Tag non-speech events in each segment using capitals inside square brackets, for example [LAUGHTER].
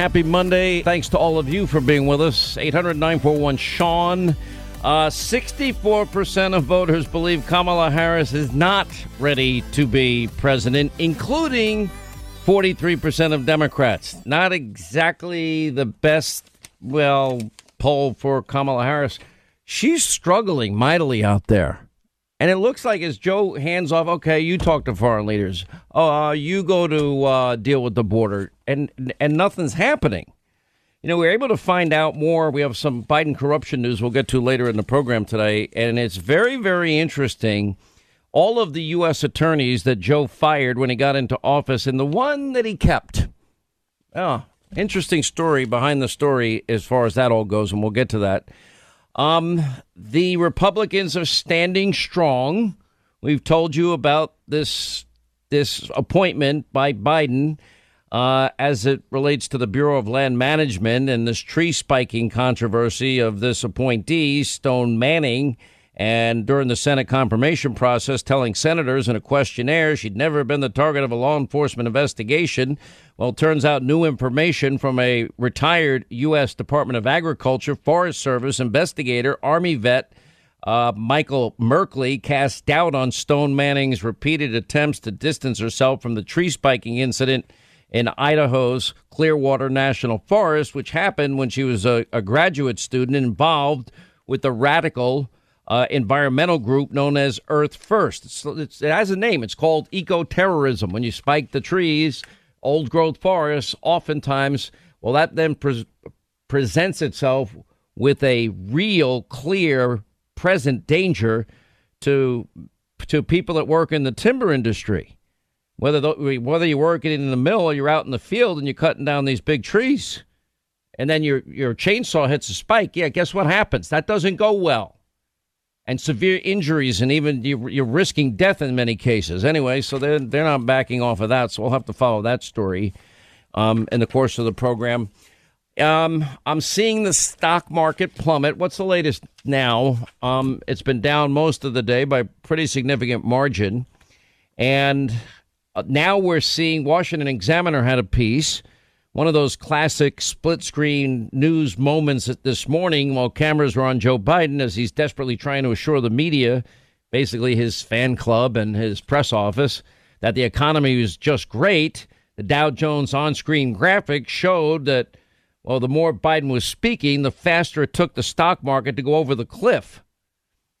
Happy Monday. Thanks to all of you for being with us. 800 941 Sean. Uh, 64% of voters believe Kamala Harris is not ready to be president, including 43% of Democrats. Not exactly the best, well, poll for Kamala Harris. She's struggling mightily out there. And it looks like as Joe hands off, okay, you talk to foreign leaders. Uh, you go to uh, deal with the border, and and nothing's happening. You know, we are able to find out more. We have some Biden corruption news we'll get to later in the program today, and it's very, very interesting. All of the U.S. attorneys that Joe fired when he got into office, and the one that he kept. Oh, interesting story behind the story as far as that all goes, and we'll get to that. Um, the Republicans are standing strong. We've told you about this this appointment by Biden uh, as it relates to the Bureau of Land Management and this tree spiking controversy of this appointee, Stone Manning. And during the Senate confirmation process, telling senators in a questionnaire she'd never been the target of a law enforcement investigation. Well, turns out new information from a retired U.S. Department of Agriculture, Forest Service investigator, Army vet uh, Michael Merkley cast doubt on Stone Manning's repeated attempts to distance herself from the tree spiking incident in Idaho's Clearwater National Forest, which happened when she was a, a graduate student involved with the radical uh, environmental group known as Earth First. It's, it's, it has a name. It's called eco terrorism. When you spike the trees, old growth forests, oftentimes, well, that then pre- presents itself with a real, clear, present danger to to people that work in the timber industry. Whether the, whether you're working in the mill or you're out in the field and you're cutting down these big trees, and then your your chainsaw hits a spike, yeah, guess what happens? That doesn't go well and severe injuries, and even you're risking death in many cases. Anyway, so they're they're not backing off of that. So we'll have to follow that story um, in the course of the program. Um, I'm seeing the stock market plummet. What's the latest now? Um, it's been down most of the day by pretty significant margin, and Uh, now we're seeing Washington Examiner had a piece one of those classic split screen news moments this morning while cameras were on Joe Biden as he's desperately trying to assure the media, basically his fan club and his press office, that the economy was just great. The Dow Jones on screen graphic showed that, well, the more Biden was speaking, the faster it took the stock market to go over the cliff.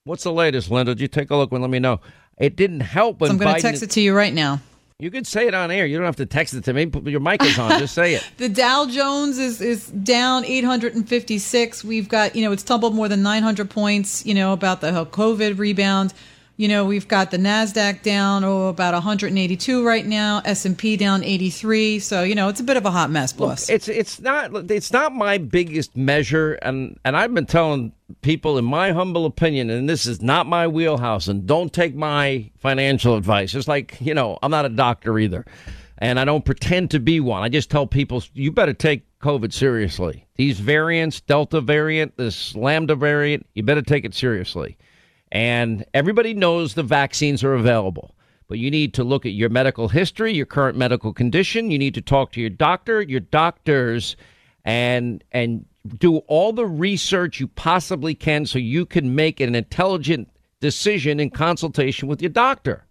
What's the latest, Linda? Did you take a look and let me know? It didn't help when so I'm going to text it to you right now. You could say it on air. You don't have to text it to me. Your mic is on. Just say it. [LAUGHS] the Dow Jones is is down 856. We've got, you know, it's tumbled more than 900 points, you know, about the COVID rebound. You know, we've got the Nasdaq down oh about 182 right now, S&P down 83. So, you know, it's a bit of a hot mess, boss. Look, it's it's not it's not my biggest measure and and I've been telling people in my humble opinion and this is not my wheelhouse and don't take my financial advice. It's like, you know, I'm not a doctor either. And I don't pretend to be one. I just tell people you better take COVID seriously. These variants, Delta variant, this Lambda variant, you better take it seriously. And everybody knows the vaccines are available, but you need to look at your medical history, your current medical condition. You need to talk to your doctor, your doctors, and and do all the research you possibly can so you can make an intelligent decision in consultation with your doctor.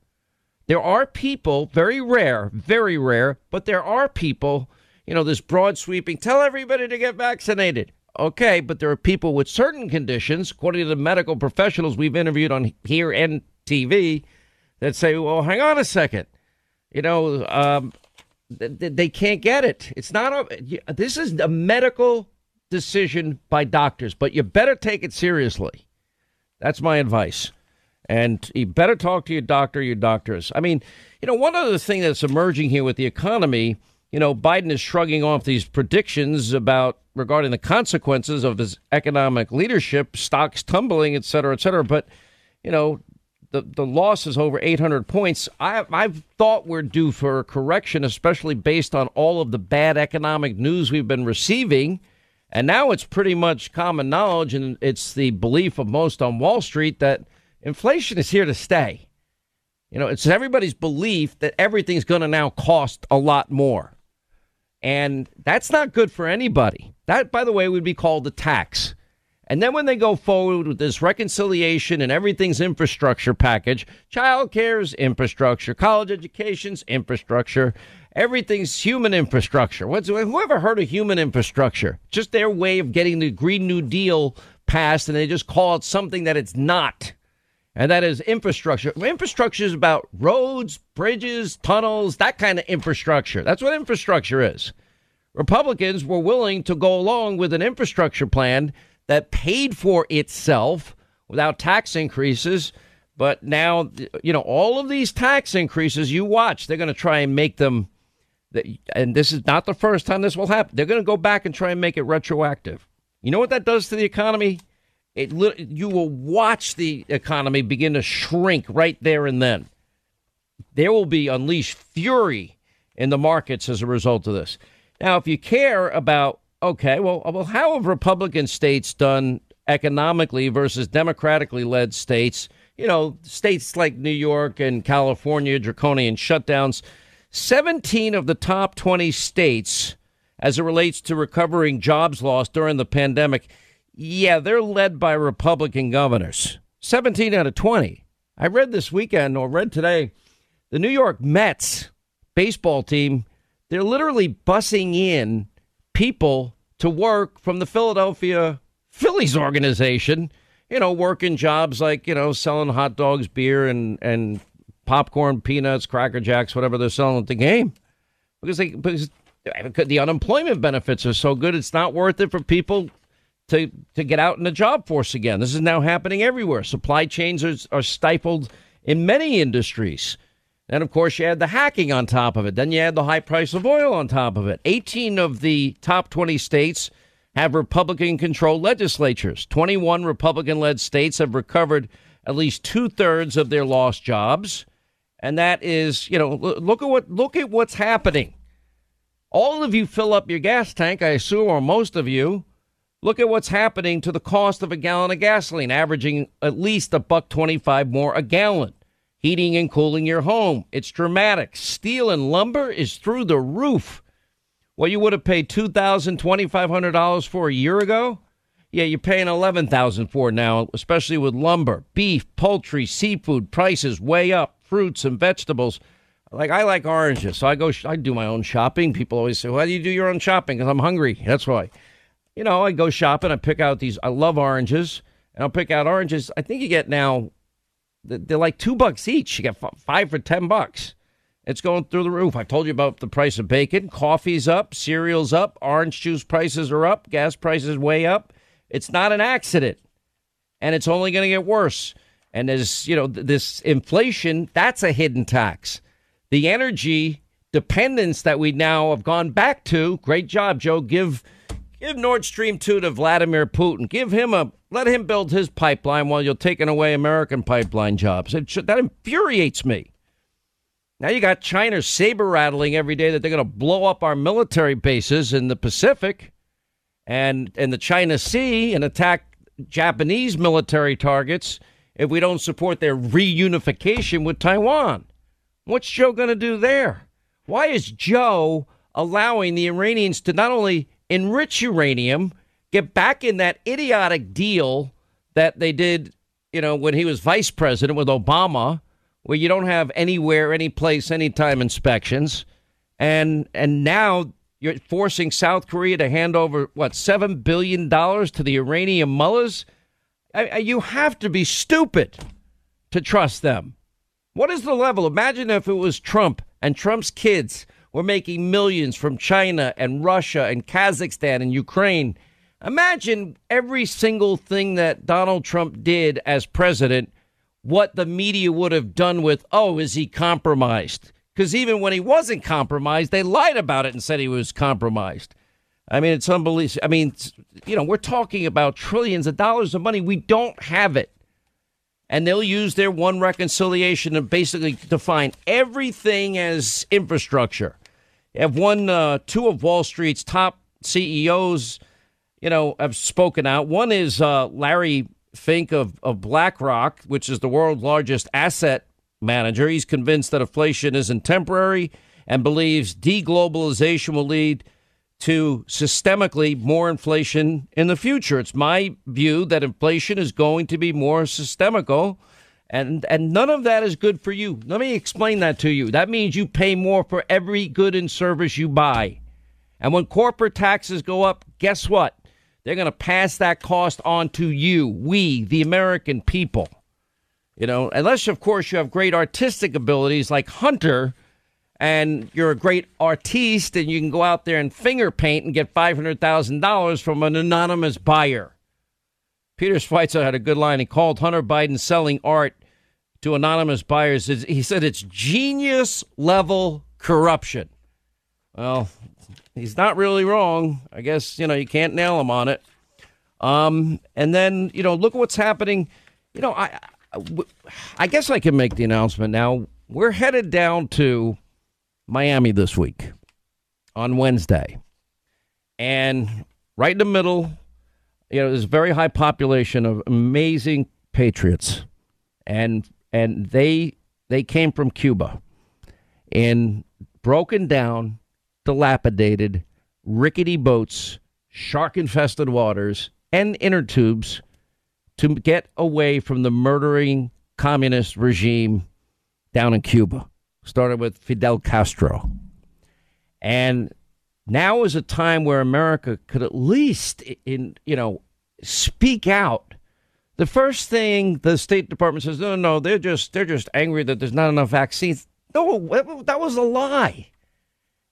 There are people, very rare, very rare, but there are people, you know, this broad sweeping, tell everybody to get vaccinated. Okay, but there are people with certain conditions, according to the medical professionals we've interviewed on here and TV, that say, well, hang on a second. You know, um, th- they can't get it. It's not a, this is a medical decision by doctors, but you better take it seriously. That's my advice. And you better talk to your doctor, your doctors. I mean, you know, one other thing that's emerging here with the economy you know, Biden is shrugging off these predictions about regarding the consequences of his economic leadership, stocks tumbling, et cetera, et cetera. But, you know, the, the loss is over 800 points. I, I've thought we're due for a correction, especially based on all of the bad economic news we've been receiving. And now it's pretty much common knowledge, and it's the belief of most on Wall Street that inflation is here to stay. You know, it's everybody's belief that everything's going to now cost a lot more. And that's not good for anybody. That, by the way, would be called a tax. And then when they go forward with this reconciliation and everything's infrastructure package, child care's infrastructure, college education's infrastructure, everything's human infrastructure. What's whoever heard of human infrastructure? Just their way of getting the Green New Deal passed, and they just call it something that it's not. And that is infrastructure. Infrastructure is about roads, bridges, tunnels, that kind of infrastructure. That's what infrastructure is. Republicans were willing to go along with an infrastructure plan that paid for itself without tax increases. But now, you know, all of these tax increases, you watch, they're going to try and make them, and this is not the first time this will happen. They're going to go back and try and make it retroactive. You know what that does to the economy? It, you will watch the economy begin to shrink right there and then. There will be unleashed fury in the markets as a result of this. Now, if you care about Okay, well, uh, well, how have Republican states done economically versus democratically led states? You know, states like New York and California, draconian shutdowns. 17 of the top 20 states, as it relates to recovering jobs lost during the pandemic, yeah, they're led by Republican governors. 17 out of 20. I read this weekend or read today the New York Mets baseball team, they're literally bussing in people to work from the Philadelphia Phillies organization, you know, working jobs like, you know, selling hot dogs, beer, and, and popcorn, peanuts, Cracker Jacks, whatever they're selling at the game. Because they because the unemployment benefits are so good, it's not worth it for people to to get out in the job force again. This is now happening everywhere. Supply chains are, are stifled in many industries. And of course, you add the hacking on top of it. Then you add the high price of oil on top of it. 18 of the top 20 states have Republican controlled legislatures. 21 Republican led states have recovered at least two thirds of their lost jobs. And that is, you know, look at what look at what's happening. All of you fill up your gas tank, I assume, or most of you. Look at what's happening to the cost of a gallon of gasoline, averaging at least a buck twenty-five more a gallon heating and cooling your home. It's dramatic. Steel and lumber is through the roof. What you would have paid two thousand, twenty five hundred dollars for a year ago, yeah, you're paying eleven thousand for now, especially with lumber, beef, poultry, seafood prices way up, fruits and vegetables. Like I like oranges, so I go. I do my own shopping. People always say, "Why do you do your own shopping?" Because I'm hungry. That's why. You know, I go shopping. I pick out these. I love oranges, and I'll pick out oranges. I think you get now they're like two bucks each. You get five for ten bucks. It's going through the roof. I told you about the price of bacon. Coffee's up, cereal's up, orange juice prices are up, gas prices way up. It's not an accident, and it's only going to get worse. And as you know, this inflation that's a hidden tax. The energy dependence that we now have gone back to. Great job, Joe. Give give Nord Stream two to Vladimir Putin. Give him a let him build his pipeline while you're taking away American pipeline jobs. It, that infuriates me. Now you got China saber rattling every day that they're going to blow up our military bases in the Pacific and in the China Sea and attack Japanese military targets if we don't support their reunification with Taiwan. What's Joe going to do there? Why is Joe allowing the Iranians to not only enrich uranium, get back in that idiotic deal that they did, you know, when he was vice president with Obama, where you don't have anywhere, any place, anytime inspections, and and now you're forcing South Korea to hand over what seven billion dollars to the Iranian mullahs. I, I, you have to be stupid to trust them. What is the level? Imagine if it was Trump and Trump's kids were making millions from China and Russia and Kazakhstan and Ukraine Imagine every single thing that Donald Trump did as president, what the media would have done with, oh, is he compromised? Because even when he wasn't compromised, they lied about it and said he was compromised. I mean, it's unbelievable. I mean, you know, we're talking about trillions of dollars of money. We don't have it. And they'll use their one reconciliation to basically define everything as infrastructure. Have one, uh, two of Wall Street's top CEOs you know, have spoken out. One is uh, Larry Fink of, of BlackRock, which is the world's largest asset manager. He's convinced that inflation isn't temporary and believes deglobalization will lead to systemically more inflation in the future. It's my view that inflation is going to be more systemical and and none of that is good for you. Let me explain that to you. That means you pay more for every good and service you buy. And when corporate taxes go up, guess what? They're going to pass that cost on to you, we, the American people. You know, unless of course you have great artistic abilities like Hunter and you're a great artiste and you can go out there and finger paint and get $500,000 from an anonymous buyer. Peter Schweizer had a good line. He called Hunter Biden selling art to anonymous buyers. He said it's genius level corruption. Well, he's not really wrong. I guess, you know, you can't nail him on it. Um, and then, you know, look what's happening. You know, I, I guess I can make the announcement now. We're headed down to Miami this week on Wednesday. And right in the middle, you know, there's a very high population of amazing patriots. And and they they came from Cuba in broken down, dilapidated, rickety boats, shark infested waters, and inner tubes to get away from the murdering communist regime down in Cuba started with Fidel Castro. And now is a time where America could at least in you know speak out. The first thing the State Department says, no, no, they're just they're just angry that there's not enough vaccines. No, that was a lie.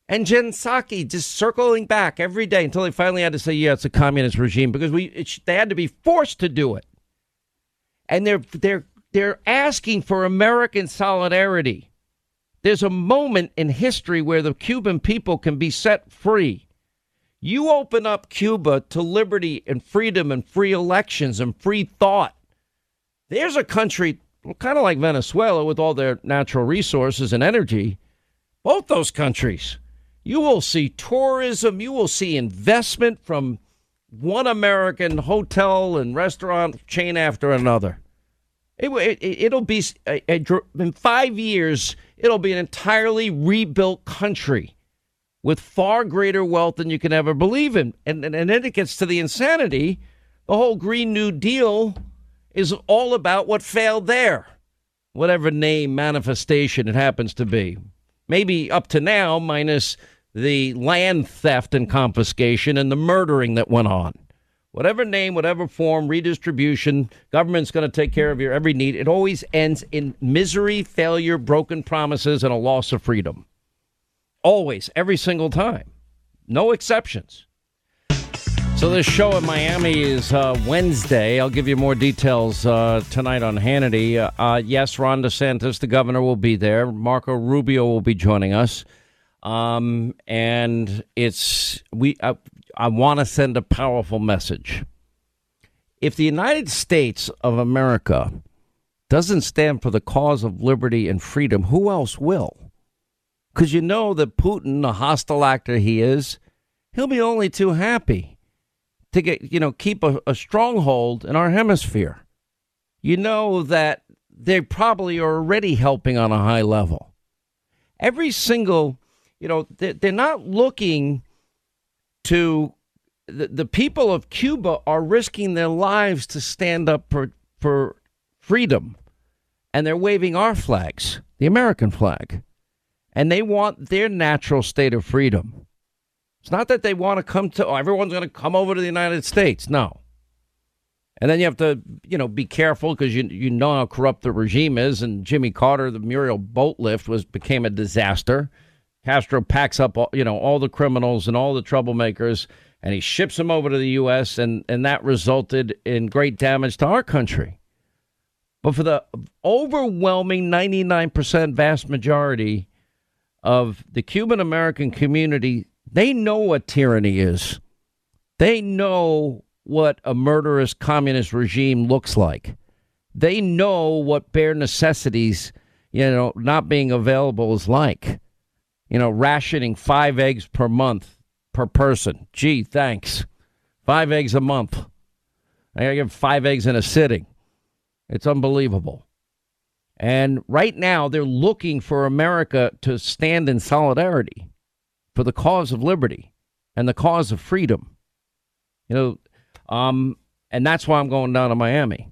And Jen Psaki just circling back every day until they finally had to say, yeah, it's a communist regime because we it, they had to be forced to do it. And they're they're they're asking for American solidarity. There's a moment in history where the Cuban people can be set free. You open up Cuba to liberty and freedom and free elections and free thought. There's a country kind of like Venezuela with all their natural resources and energy. Both those countries. You will see tourism, you will see investment from one American hotel and restaurant chain after another. It, will it, be a, a, in five years it'll be an entirely rebuilt country with far greater wealth than you can ever believe in. And, and, and then it gets to the insanity. The whole Green New Deal is all about what failed there, whatever name, manifestation it happens to be. Maybe up to now, minus the land theft and confiscation and the murdering that went on whatever name, whatever form, redistribution, government's going to take care of your every need. It always ends in misery, failure, broken promises, and a loss of freedom. Always, every single time. No exceptions. So this show in Miami is uh, Wednesday. I'll give you more details uh, tonight on Hannity. Uh, uh yes, Ron DeSantis, the governor, will be there. Marco Rubio will be joining us. Um, and it's we uh, I want to send a powerful message. If the United States of America doesn't stand for the cause of liberty and freedom, who else will? Because you know that Putin, the hostile actor he is, he'll be only too happy to get, you know, keep a, a stronghold in our hemisphere. You know that they probably are already helping on a high level. Every single, you know, they're not looking to the, the people of Cuba are risking their lives to stand up for, for freedom. And they're waving our flags, the American flag. And they want their natural state of freedom. It's not that they want to come to, oh, everyone's going to come over to the United States. No. And then you have to, you know, be careful because you you know how corrupt the regime is. And Jimmy Carter, the Mariel boat lift was became a disaster. Castro packs up, all, you know, all the criminals and all the troublemakers, and he ships them over to the U.S. and and that resulted in great damage to our country. But for the overwhelming 99% vast majority of the Cuban American community, they know what tyranny is. They know what a murderous communist regime looks like. They know what bare necessities, you know, not being available is like you know, rationing five eggs per month per person. Gee, thanks. Five eggs a month. I gotta give five eggs in a sitting. It's unbelievable. And right now, they're looking for America to stand in solidarity for the cause of liberty and the cause of freedom. You know, um, and that's why I'm going down to Miami.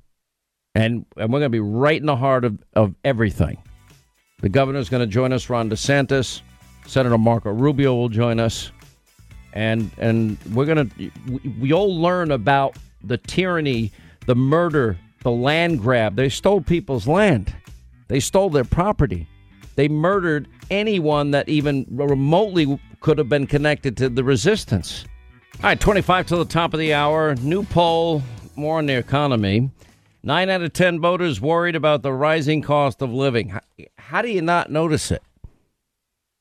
And, and we're going to be right in the heart of, of everything. The governor's going to join us, Ron DeSantis. Senator Marco Rubio will join us. And, and we're going to, we, we all learn about the tyranny, the murder, the land grab. They stole people's land, they stole their property. They murdered anyone that even remotely could have been connected to the resistance. All right, 25 to the top of the hour. New poll, more on the economy. Nine out of 10 voters worried about the rising cost of living. How, how do you not notice it?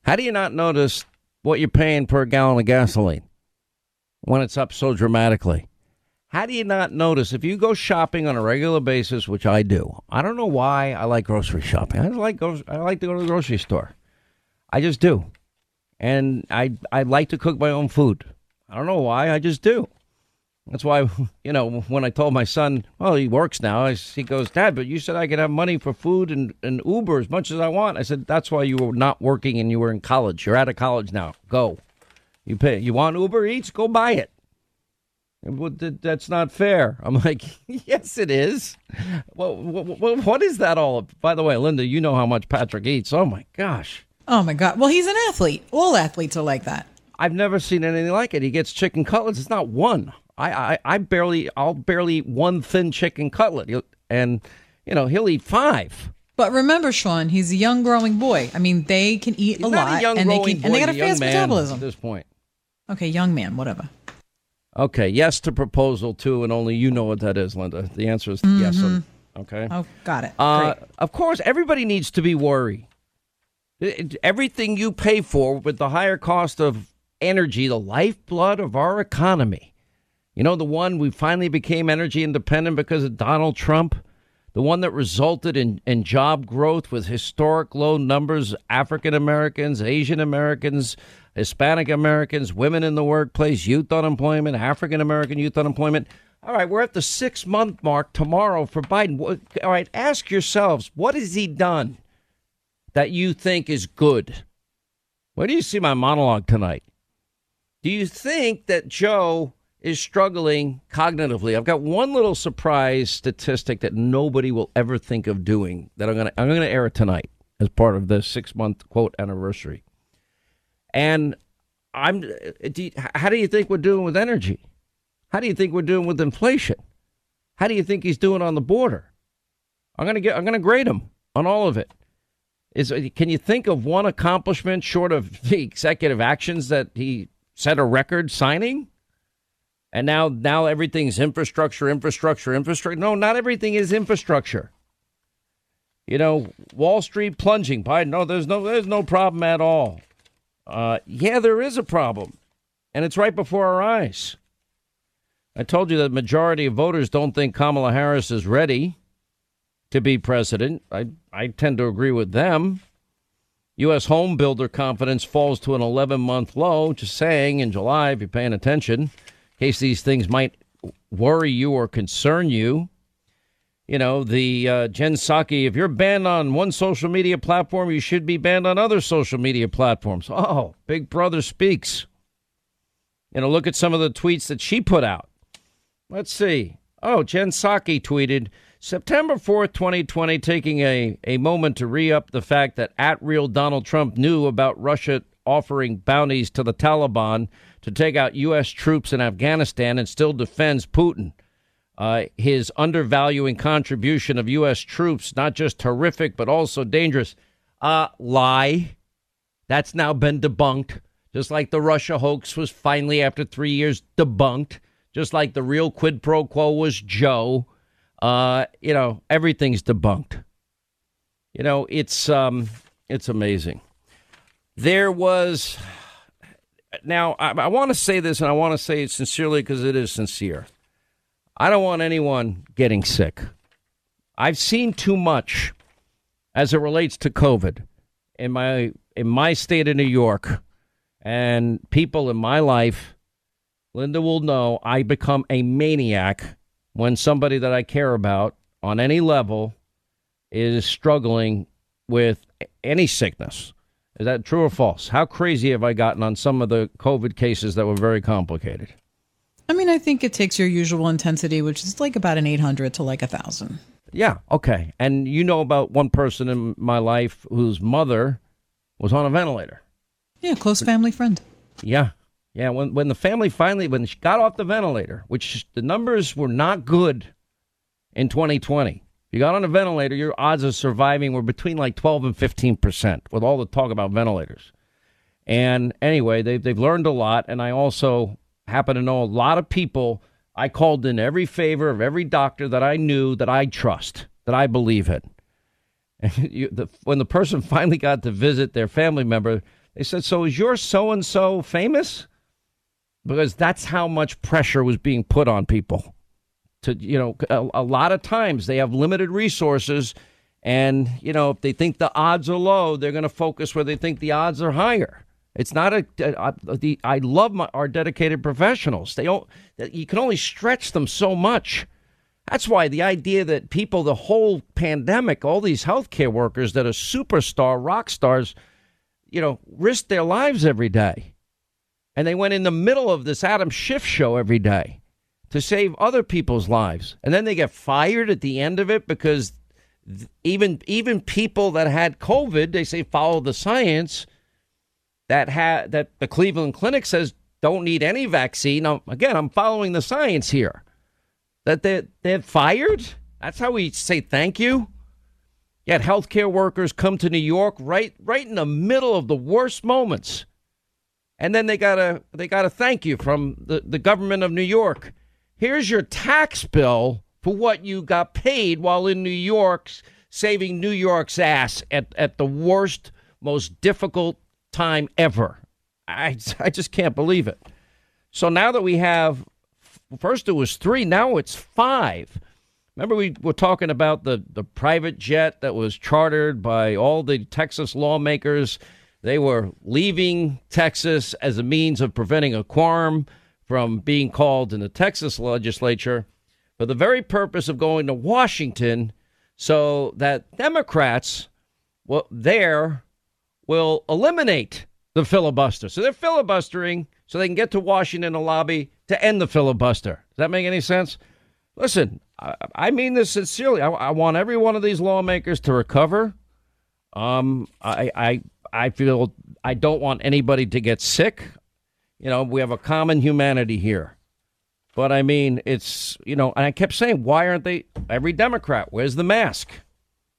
How do you not notice what you're paying per gallon of gasoline when it's up so dramatically? How do you not notice if you go shopping on a regular basis, which I do? I don't know why I like grocery shopping. I like go, I like to go to the grocery store. I just do, and I I like to cook my own food. I don't know why. I just do. That's why you know when I told my son, well, he works now. he goes, Dad, but you said I could have money for food and, and Uber as much as I want. I said that's why you were not working and you were in college. You're out of college now. Go. You pay. You want Uber Eats? Go buy it. That's not fair. I'm like, [LAUGHS] yes, it is. Well, what is that all? By the way, Linda, you know how much Patrick eats. Oh my gosh. Oh my god. Well, he's an athlete. All athletes are like that. I've never seen anything like it. He gets chicken cutlets. It's not one. I, I, I barely, I'll barely eat one thin chicken cutlet, and you know he'll eat five. But remember, Sean, he's a young growing boy. I mean, they can eat he's a lot, a and they can, boy, and they got a fast metabolism at this point. Okay, young man, whatever. Okay, yes to proposal two, and only you know what that is, Linda. The answer is mm-hmm. yes. Okay. Oh, got it. Uh, of course, everybody needs to be worried. Everything you pay for with the higher cost of energy, the lifeblood of our economy. You know, the one we finally became energy independent because of Donald Trump, the one that resulted in, in job growth with historic low numbers African Americans, Asian Americans, Hispanic Americans, women in the workplace, youth unemployment, African American youth unemployment. All right, we're at the six month mark tomorrow for Biden. All right, ask yourselves, what has he done that you think is good? Where do you see my monologue tonight? Do you think that Joe is struggling cognitively? I've got one little surprise statistic that nobody will ever think of doing that I'm going to I'm going to air it tonight as part of the six month quote anniversary. And I'm. Do you, how do you think we're doing with energy? How do you think we're doing with inflation? How do you think he's doing on the border? I'm gonna get. I'm gonna grade him on all of it. Is can you think of one accomplishment short of the executive actions that he set a record signing? And now, now everything's infrastructure, infrastructure, infrastructure. No, not everything is infrastructure. You know, Wall Street plunging. Biden, no, there's no, there's no problem at all. Uh, yeah, there is a problem, and it's right before our eyes. I told you that the majority of voters don't think Kamala Harris is ready to be president. I, I tend to agree with them. U.S. home builder confidence falls to an 11 month low. Just saying, in July, if you're paying attention, in case these things might worry you or concern you you know, the uh, Jen Psaki, if you're banned on one social media platform, you should be banned on other social media platforms. Oh, Big Brother speaks. You know, look at some of the tweets that she put out. Let's see. Oh, Jen Psaki tweeted September 4th, 2020, taking a, a moment to re up the fact that at real Donald Trump knew about Russia offering bounties to the Taliban to take out U.S. troops in Afghanistan and still defends Putin uh, his undervaluing contribution of U.S. troops, not just horrific, but also dangerous. Uh, lie. That's now been debunked. Just like the Russia hoax was finally, after three years, debunked. Just like the real quid pro quo was Joe. Uh, you know, everything's debunked. You know, it's um, it's amazing. There was. Now, I, I want to say this, and I want to say it sincerely because it is sincere. I don't want anyone getting sick. I've seen too much as it relates to COVID in my in my state of New York and people in my life. Linda will know I become a maniac when somebody that I care about on any level is struggling with any sickness. Is that true or false? How crazy have I gotten on some of the COVID cases that were very complicated? I mean, I think it takes your usual intensity, which is like about an 800 to like a 1,000. Yeah, okay. And you know about one person in my life whose mother was on a ventilator. Yeah, close family friend. Yeah. Yeah, when when the family finally when she got off the ventilator, which the numbers were not good in 2020. You got on a ventilator, your odds of surviving were between like 12 and 15% with all the talk about ventilators. And anyway, they've, they've learned a lot. And I also happen to know a lot of people. I called in every favor of every doctor that I knew that I trust, that I believe in. And [LAUGHS] you, the, when the person [LAUGHS] finally got to visit their family member, they said, So is your so and so famous? Because that's how much pressure was being put on people to you know a, a, lot of times they have limited resources and you know if they think the odds are low they're going to focus where they think the odds are higher. It's not a, a, a the i love my, our dedicated professionals. They don't you can only stretch them so much. That's why the idea that people the whole pandemic all these healthcare workers that are superstar rock stars you know risk their lives every day. And they went in the middle of this adam schiff show every day to save other people's lives. And then they get fired at the end of it because even even people that had COVID, they say follow the science that had that the Cleveland Clinic says don't need any vaccine. Now, again, I'm following the science here. That they they're fired. That's how we say thank you. Yet healthcare workers come to New York right right in the middle of the worst moments. And then they got a they got a thank you from the, the government of New York Here's your tax bill for what you got paid while in New York, saving New York's ass at, at the worst, most difficult time ever. I, I just can't believe it. So now that we have, first it was three, now it's five. Remember, we were talking about the, the private jet that was chartered by all the Texas lawmakers. They were leaving Texas as a means of preventing a quorum from being called in the Texas legislature for the very purpose of going to Washington so that Democrats there will eliminate the filibuster. So they're filibustering so they can get to Washington and lobby to end the filibuster. Does that make any sense? Listen, I, I mean this sincerely. I, I, want every one of these lawmakers to recover. Um, I, I, I feel I don't want anybody to get sick you know, we have a common humanity here. But I mean, it's, you know, and I kept saying, why aren't they, every Democrat, where's the mask?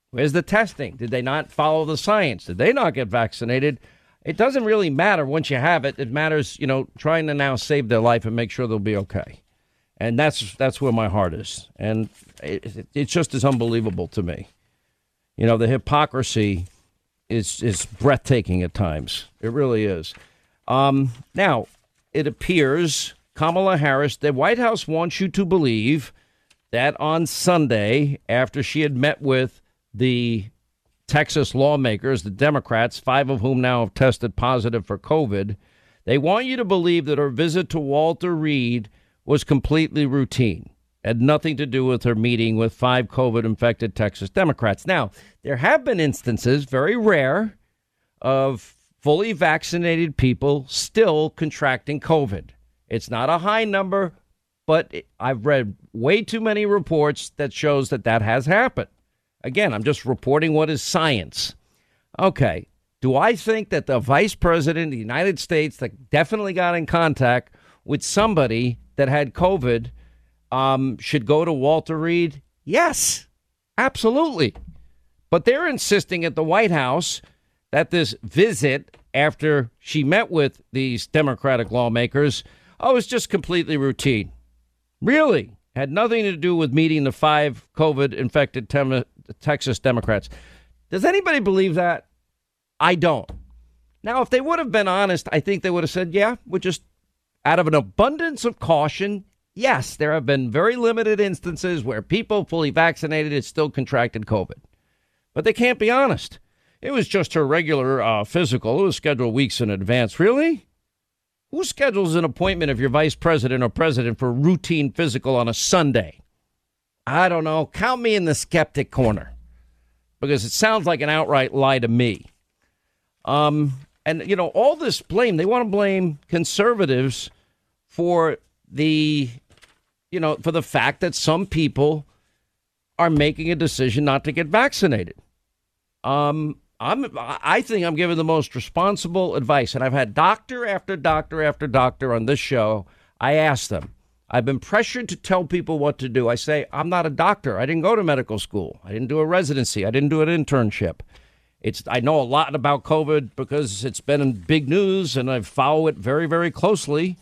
Where's the testing? Did they not follow the science? Did they not get vaccinated? It doesn't really matter once you have it. It matters, you know, trying to now save their life and make sure they'll be okay. And that's that's where my heart is. And it, it just is unbelievable to me. You know, the hypocrisy is is breathtaking at times. It really is. Um, now, it appears Kamala Harris, the White House wants you to believe that on Sunday, after she had met with the Texas lawmakers, the Democrats, five of whom now have tested positive for COVID, they want you to believe that her visit to Walter Reed was completely routine, had nothing to do with her meeting with five COVID infected Texas Democrats. Now, there have been instances, very rare, of fully vaccinated people still contracting COVID. It's not a high number, but I've read way too many reports that shows that that has happened. Again, I'm just reporting what is science. Okay, do I think that the vice president of the United States that definitely got in contact with somebody that had COVID um, should go to Walter Reed? Yes, absolutely. But they're insisting at the White House that this visit after she met with these Democratic lawmakers, oh, was just completely routine. Really had nothing to do with meeting the five COVID infected tem- Texas Democrats. Does anybody believe that? I don't. Now, if they would have been honest, I think they would have said, yeah, we're just out of an abundance of caution. Yes, there have been very limited instances where people fully vaccinated had still contracted COVID. But they can't be honest. It was just her regular uh, physical. It was scheduled weeks in advance. Really? Who schedules an appointment of your vice president or president for routine physical on a Sunday? I don't know. Count me in the skeptic corner. because it sounds like an outright lie to me. Um, and you know all this blame they want to blame conservatives for the you know for the fact that some people are making a decision not to get vaccinated. Um, I'm I think I'm giving the most responsible advice, and I've had doctor after doctor after doctor on this show. I ask them. I've been pressured to tell people what to do. I say I'm not a doctor. I didn't go to medical school. I didn't do a residency. I didn't do an internship. It's I know a lot about COVID because it's been in big news, and I follow it very very closely.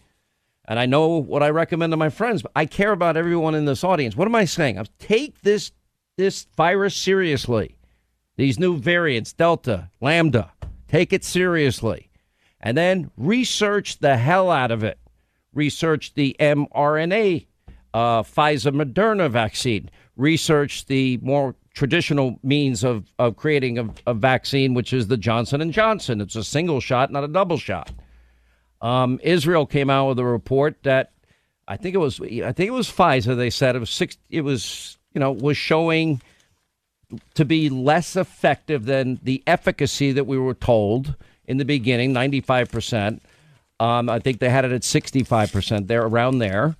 And I know what I recommend to my friends. But I care about everyone in this audience. What am I saying? I take this this virus seriously. These new variants, Delta, Lambda, take it seriously. And then research the hell out of it. Research the mRNA uh, Pfizer Moderna vaccine. Research the more traditional means of, of creating a, a vaccine, which is the Johnson and Johnson. It's a single shot, not a double shot. Um, Israel came out with a report that I think it was I think it was Pfizer. They said it was six. It was you know was showing to be less effective than the efficacy that we were told in the beginning, 95%. Um, I think they had it at 65%, there around there,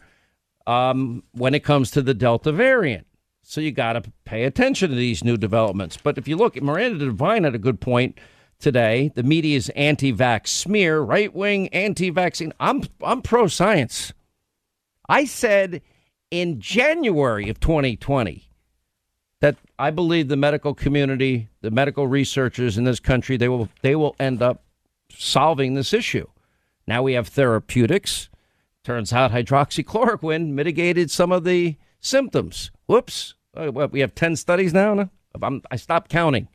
um, when it comes to the Delta variant. So you got to pay attention to these new developments. But if you look, at Miranda Devine had a good point today. The media's anti-vax smear, right-wing anti-vaccine. I'm I'm pro-science. I said in January of 2020 that I believe the medical community, the medical researchers in this country, they will they will end up solving this issue. Now we have therapeutics. Turns out hydroxychloroquine mitigated some of the symptoms. Whoops. Uh, we have 10 studies now. I'm, I stopped counting.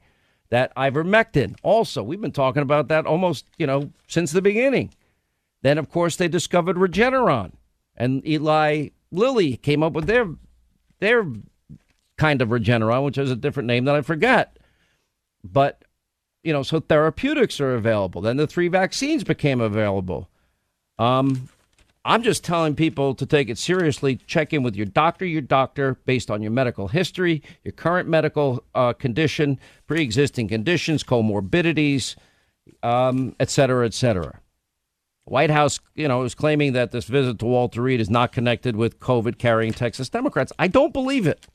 That ivermectin. Also, we've been talking about that almost, you know, since the beginning. Then, of course, they discovered Regeneron. And Eli Lilly came up with their their kind of Regeneron, which has a different name that I forget. But, you know, so therapeutics are available. Then the three vaccines became available. Um, I'm just telling people to take it seriously. Check in with your doctor, your doctor, based on your medical history, your current medical uh, condition, pre existing conditions, comorbidities, um, et cetera, et cetera. White House, you know, is claiming that this visit to Walter Reed is not connected with COVID carrying Texas Democrats. I don't believe it.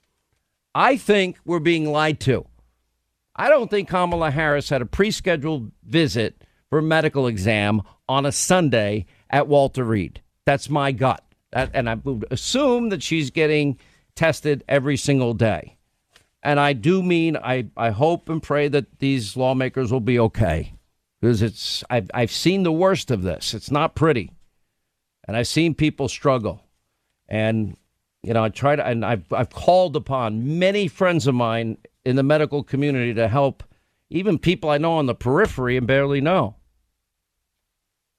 I think we're being lied to. I don't think Kamala Harris had a pre scheduled visit for a medical exam on a Sunday at Walter Reed. That's my gut. That, and I would assume that she's getting tested every single day. And I do mean, I, I hope and pray that these lawmakers will be okay. Because it's, I've, I've seen the worst of this. It's not pretty. And I've seen people struggle. And you know, I to, and I've, I've called upon many friends of mine in the medical community to help even people I know on the periphery and barely know.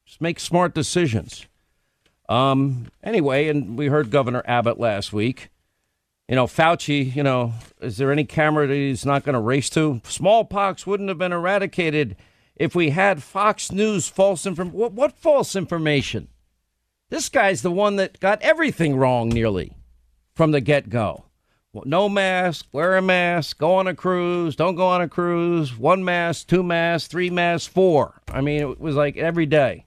Just make smart decisions. Um, anyway, and we heard Governor Abbott last week. You know, Fauci, you know, is there any camera that he's not going to race to? Smallpox wouldn't have been eradicated if we had Fox News false information. What, what false information? This guy's the one that got everything wrong nearly from the get go. No mask, wear a mask, go on a cruise, don't go on a cruise, one mask, two masks, three masks, four. I mean, it was like every day.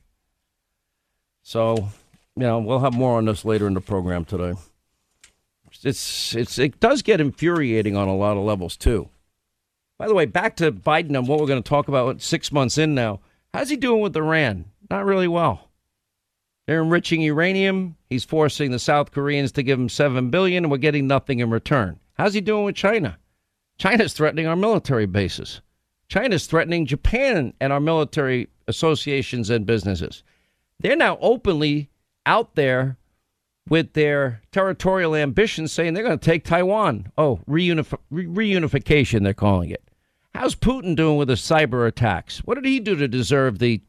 So, you know, we'll have more on this later in the program today. It's it's it does get infuriating on a lot of levels too. By the way, back to Biden and what we're going to talk about six months in now. How's he doing with Iran? Not really well. They're enriching uranium. He's forcing the South Koreans to give him seven billion, and we're getting nothing in return. How's he doing with China? China's threatening our military bases. China's threatening Japan and our military associations and businesses. They're now openly out there with their territorial ambitions saying they're going to take Taiwan. Oh, reunif- re- reunification, they're calling it. How's Putin doing with his cyber attacks? What did he do to deserve the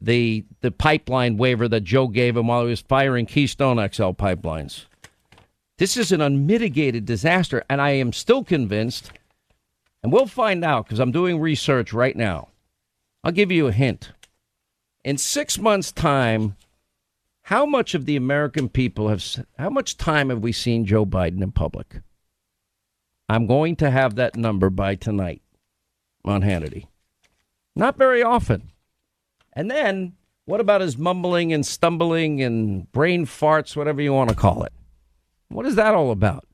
the the pipeline waiver that Joe gave him while he was firing Keystone XL pipelines. This is an unmitigated disaster, and I am still convinced, and we'll find out because I'm doing research right now. I'll give you a hint. In six months' time, how much of the American people have, how much time have we seen Joe Biden in public? I'm going to have that number by tonight on Hannity. Not very often. And then, what about his mumbling and stumbling and brain farts, whatever you want to call it? What is that all about?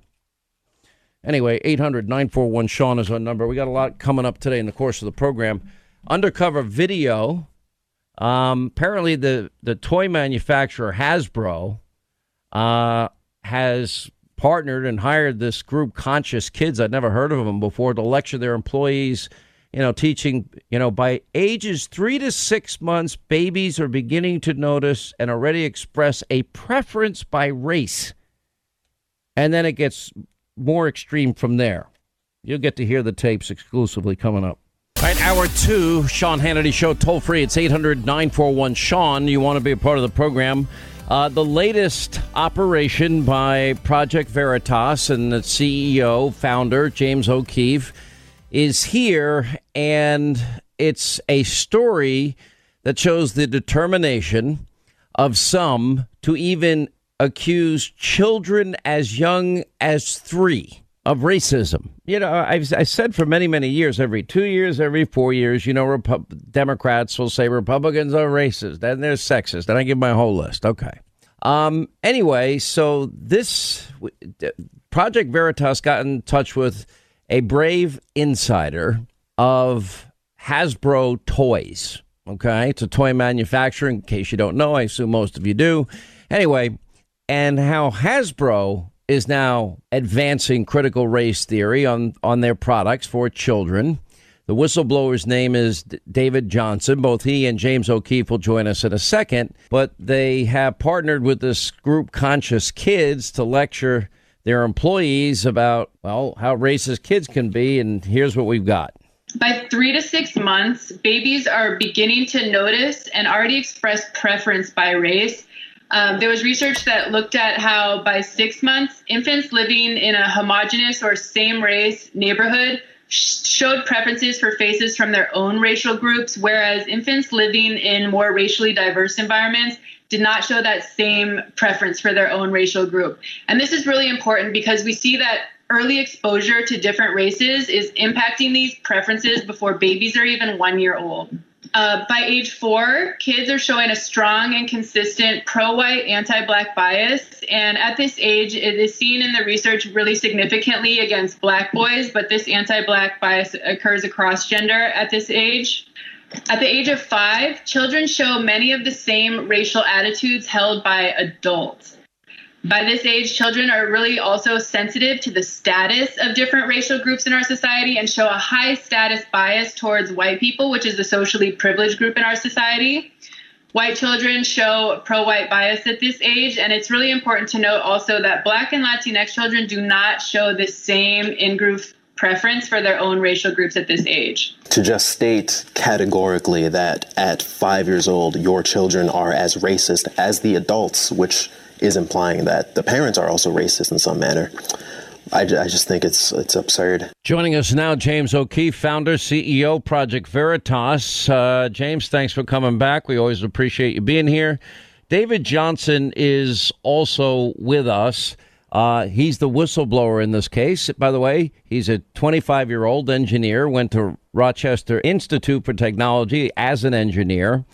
Anyway, 800 941 Sean is our number. We got a lot coming up today in the course of the program. Undercover video. Um, apparently, the, the toy manufacturer Hasbro uh, has partnered and hired this group, Conscious Kids. I'd never heard of them before, to lecture their employees. You know, teaching, you know, by ages three to six months, babies are beginning to notice and already express a preference by race. And then it gets more extreme from there. You'll get to hear the tapes exclusively coming up. All right, hour two, Sean Hannity Show, toll free. It's 800 941 Sean. You want to be a part of the program. Uh, the latest operation by Project Veritas and the CEO, founder, James O'Keefe, is here, and it's a story that shows the determination of some to even accuse children as young as three of racism. You know, I've I said for many, many years, every two years, every four years, you know, Repu- Democrats will say Republicans are racist, then they're sexist. Then I give my whole list. Okay. Um, anyway, so this Project Veritas got in touch with a brave insider of Hasbro Toys. Okay, it's a toy manufacturer. In case you don't know, I assume most of you do. Anyway, and how Hasbro is now advancing critical race theory on, on their products for children. The whistleblower's name is David Johnson. Both he and James O'Keefe will join us in a second, but they have partnered with this group, Conscious Kids, to lecture their employees about, well, how racist kids can be. And here's what we've got. By three to six months, babies are beginning to notice and already express preference by race um, there was research that looked at how by six months, infants living in a homogenous or same race neighborhood showed preferences for faces from their own racial groups, whereas infants living in more racially diverse environments did not show that same preference for their own racial group. And this is really important because we see that early exposure to different races is impacting these preferences before babies are even one year old. Uh, by age four, kids are showing a strong and consistent pro white, anti black bias. And at this age, it is seen in the research really significantly against black boys, but this anti black bias occurs across gender at this age. At the age of five, children show many of the same racial attitudes held by adults. By this age, children are really also sensitive to the status of different racial groups in our society and show a high status bias towards white people, which is the socially privileged group in our society. White children show pro white bias at this age, and it's really important to note also that Black and Latinx children do not show the same in group preference for their own racial groups at this age. To just state categorically that at five years old, your children are as racist as the adults, which is implying that the parents are also racist in some manner. I, I just think it's it's absurd. Joining us now, James O'Keefe, founder, CEO, Project Veritas. Uh, James, thanks for coming back. We always appreciate you being here. David Johnson is also with us. Uh, he's the whistleblower in this case. By the way, he's a 25 year old engineer, went to Rochester Institute for Technology as an engineer.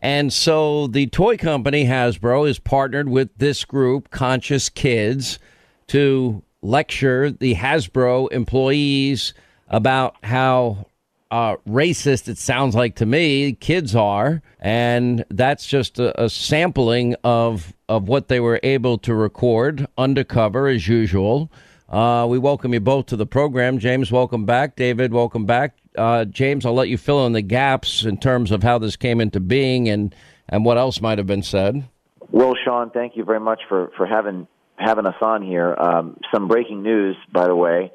And so the toy company Hasbro is partnered with this group, Conscious Kids, to lecture the Hasbro employees about how uh, racist it sounds like to me kids are, and that's just a, a, sampling of of what they were able to record undercover as usual. Uh, we welcome you both to the program, James. Welcome back, David. Welcome back uh, James, I'll let you fill in the gaps in terms of how this came into being and, and what else might have been said. Well, Sean, thank you very much for, for having having us on here. Um, some breaking news, by the way.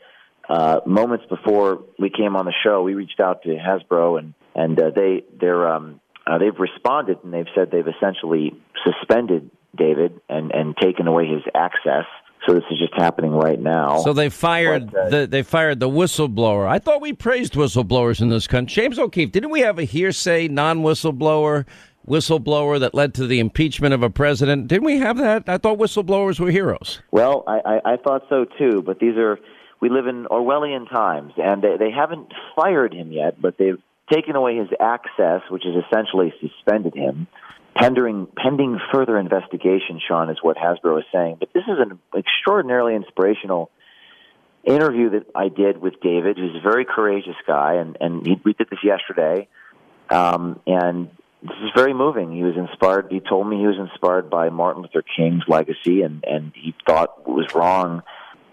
Uh, moments before we came on the show, we reached out to Hasbro and and uh, they they're um, uh, they've responded and they've said they've essentially suspended David and and taken away his access so this is just happening right now. So they fired but, uh, the they fired the whistleblower. I thought we praised whistleblowers in this country. James O'Keefe, didn't we have a hearsay non-whistleblower whistleblower that led to the impeachment of a president? Didn't we have that? I thought whistleblowers were heroes. Well, I, I, I thought so too. But these are we live in Orwellian times, and they, they haven't fired him yet, but they've taken away his access, which has essentially suspended him. Pending, pending further investigation, Sean, is what Hasbro is saying. But this is an extraordinarily inspirational interview that I did with David, who's a very courageous guy, and, and he, we did this yesterday. Um, and this is very moving. He was inspired. He told me he was inspired by Martin Luther King's legacy, and and he thought it was wrong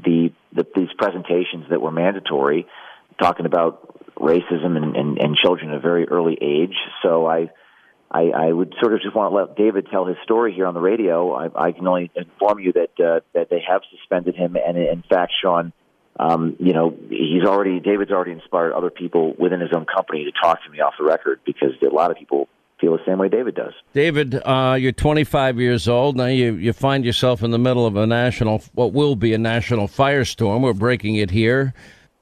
the, the these presentations that were mandatory, talking about racism and, and, and children at a very early age. So I, I, I would sort of just want to let David tell his story here on the radio. I, I can only inform you that uh, that they have suspended him, and in fact, Sean, um, you know, he's already David's already inspired other people within his own company to talk to me off the record because a lot of people feel the same way David does. David, uh, you're 25 years old now. You you find yourself in the middle of a national, what will be a national firestorm. We're breaking it here.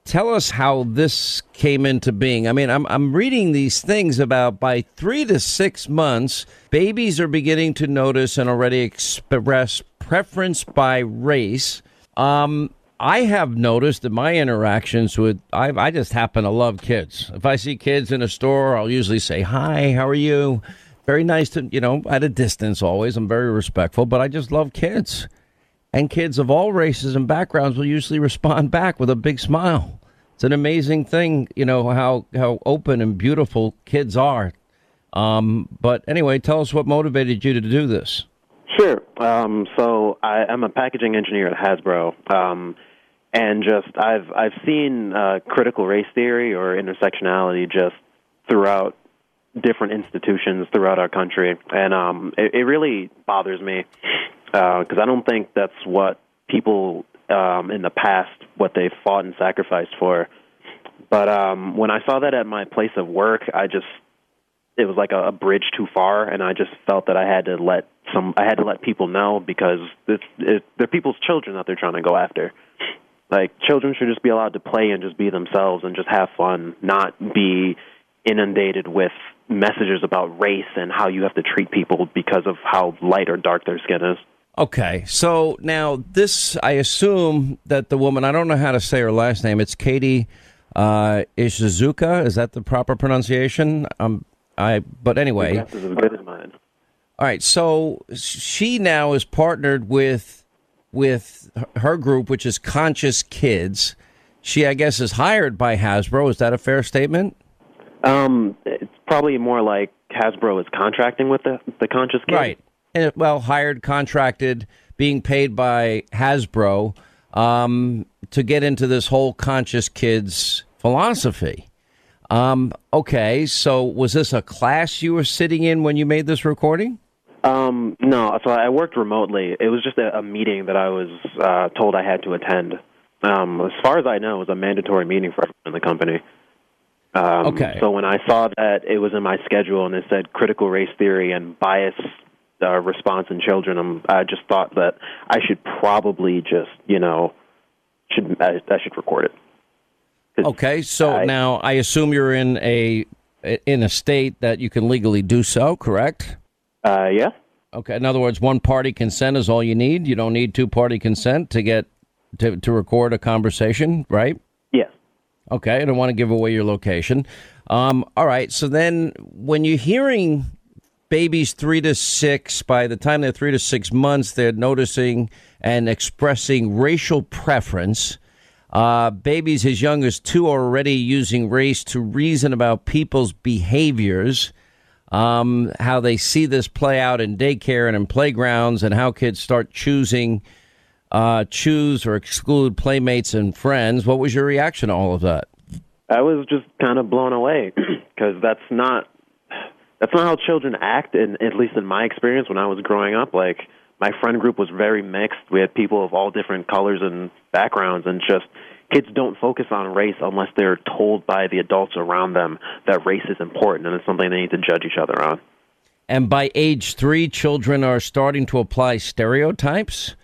Tell us how this came into being. I mean, I'm I'm reading these things about by three to six months, babies are beginning to notice and already express preference by race. Um, I have noticed in my interactions with, I, I just happen to love kids. If I see kids in a store, I'll usually say, Hi, how are you? Very nice to, you know, at a distance always. I'm very respectful, but I just love kids. And kids of all races and backgrounds will usually [LAUGHS] respond back with a big smile. It's an amazing thing, you know, how, how open and beautiful kids are. Um, but anyway, tell us what motivated you to do this. Sure. Um, so I, am a packaging engineer at Hasbro, um, and just I've I've seen uh, critical race theory or intersectionality just throughout different institutions throughout our country, and um, it, it really bothers me because uh, I don't think that's what people um, in the past what they fought and sacrificed for. But um, when I saw that at my place of work, I just it was like a, a bridge too far, and I just felt that I had to let some I had to let people know because it's, it, they're people's children that they're trying to go after. Like children should just be allowed to play and just be themselves and just have fun, not be inundated with messages about race and how you have to treat people because of how light or dark their skin is. Okay, so now this, I assume that the woman, I don't know how to say her last name. It's Katie uh, Ishizuka. Is that the proper pronunciation? Um, I, but anyway, as good as mine. All right, so she now is partnered with with her group, which is Conscious Kids. She, I guess, is hired by Hasbro. Is that a fair statement? Um, it's probably more like Hasbro is contracting with the the Conscious Kids. Right. And, well, hired, contracted, being paid by Hasbro um, to get into this whole Conscious Kids philosophy. Um, okay, so was this a class you were sitting in when you made this recording? Um, no, so I worked remotely. It was just a, a meeting that I was uh, told I had to attend. Um, as far as I know, it was a mandatory meeting for everyone in the company. Um, okay. So when I saw that it was in my schedule and it said critical race theory and bias uh, response in children, um, I just thought that I should probably just, you know, should I, I should record it. Okay, so I, now I assume you're in a in a state that you can legally do so, correct? Uh, yeah. Okay. In other words, one party consent is all you need. You don't need two party consent to get to to record a conversation, right? Yes. Okay. I don't want to give away your location. Um, all right. So then, when you're hearing babies three to six, by the time they're three to six months, they're noticing and expressing racial preference. Uh, babies as young as two are already using race to reason about people's behaviors um, how they see this play out in daycare and in playgrounds, and how kids start choosing, uh, choose or exclude playmates and friends. What was your reaction to all of that? I was just kind of blown away [CLEARS THROAT] because that's not that's not how children act. In at least in my experience when I was growing up, like my friend group was very mixed. We had people of all different colors and backgrounds, and just kids don't focus on race unless they're told by the adults around them that race is important and it's something they need to judge each other on. And by age three, children are starting to apply stereotypes.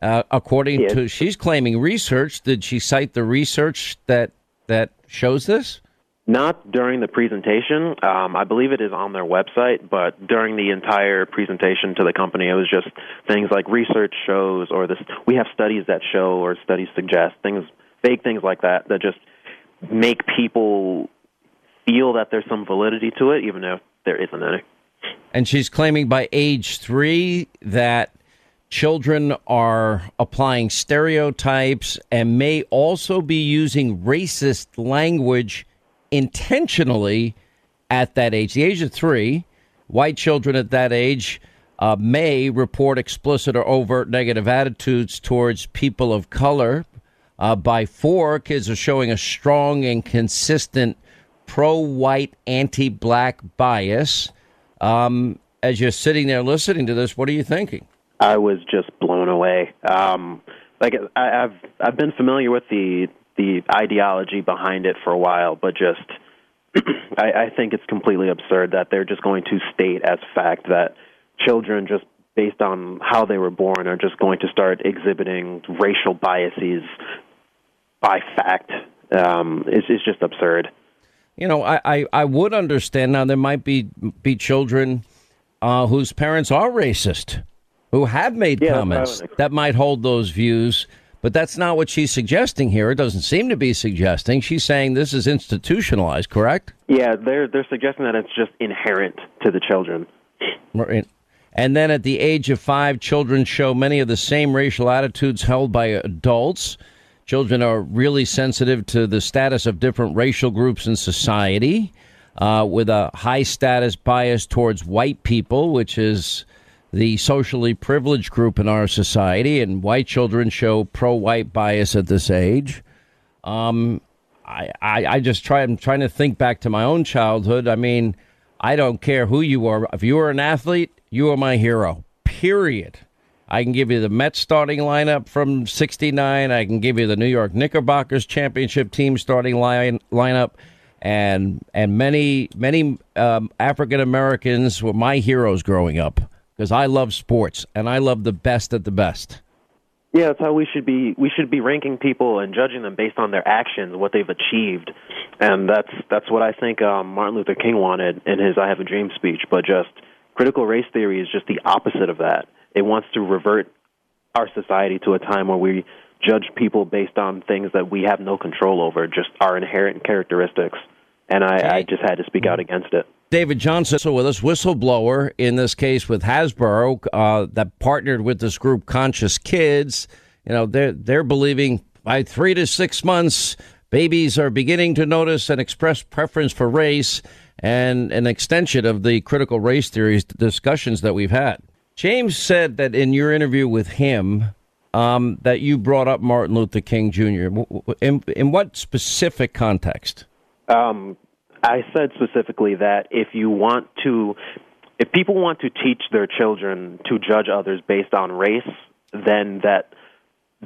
Uh, according yes. to, she's claiming research. Did she cite the research that that shows this? Not during the presentation. Um, I believe it is on their website, but during the entire presentation to the company, it was just things like research shows or this. We have studies that show or studies suggest things fake things like that that just make people feel that there's some validity to it, even if there isn't any. And she's claiming by age three that children are applying stereotypes and may also be using racist language intentionally at that age. The age of three, white children at that age uh, may report explicit or overt negative attitudes towards people of color. Uh, by four, kids are showing a strong and consistent pro white, anti black bias. Um, as you're sitting there listening to this, what are you thinking? I was just blown away. Um, like I, I've I've been familiar with the the ideology behind it for a while, but just [CLEARS THROAT] I, I think it's completely absurd that they're just going to state as fact that children just based on how they were born are just going to start exhibiting racial biases by fact. Um, it's, it's just absurd. You know, I, I, I would understand now there might be be children uh, whose parents are racist who have made yeah, comments that might hold those views. But that's not what she's suggesting here. It doesn't seem to be suggesting. She's saying this is institutionalized, correct? Yeah, they're they're suggesting that it's just inherent to the children. Right. And then at the age of five, children show many of the same racial attitudes held by adults. Children are really sensitive to the status of different racial groups in society, uh, with a high status bias towards white people, which is the socially privileged group in our society, and white children show pro-white bias at this age. Um, I, I, I just try. I'm trying to think back to my own childhood. I mean, I don't care who you are. If you are an athlete, you are my hero. Period. I can give you the Mets starting lineup from '69. I can give you the New York Knickerbockers championship team starting line lineup, and and many many um, African Americans were my heroes growing up because I love sports and I love the best at the best. Yeah, that's how we should be. We should be ranking people and judging them based on their actions, what they've achieved, and that's that's what I think um, Martin Luther King wanted in his "I Have a Dream" speech. But just critical race theory is just the opposite of that. It wants to revert our society to a time where we judge people based on things that we have no control over, just our inherent characteristics. And I, I just had to speak out against it. David Johnson so with us, whistleblower in this case with Hasbro uh, that partnered with this group Conscious Kids. You know, they're they're believing by three to six months, babies are beginning to notice and express preference for race, and an extension of the critical race theories discussions that we've had. James said that in your interview with him, um, that you brought up Martin Luther King Jr. In, in what specific context? Um, I said specifically that if you want to, if people want to teach their children to judge others based on race, then that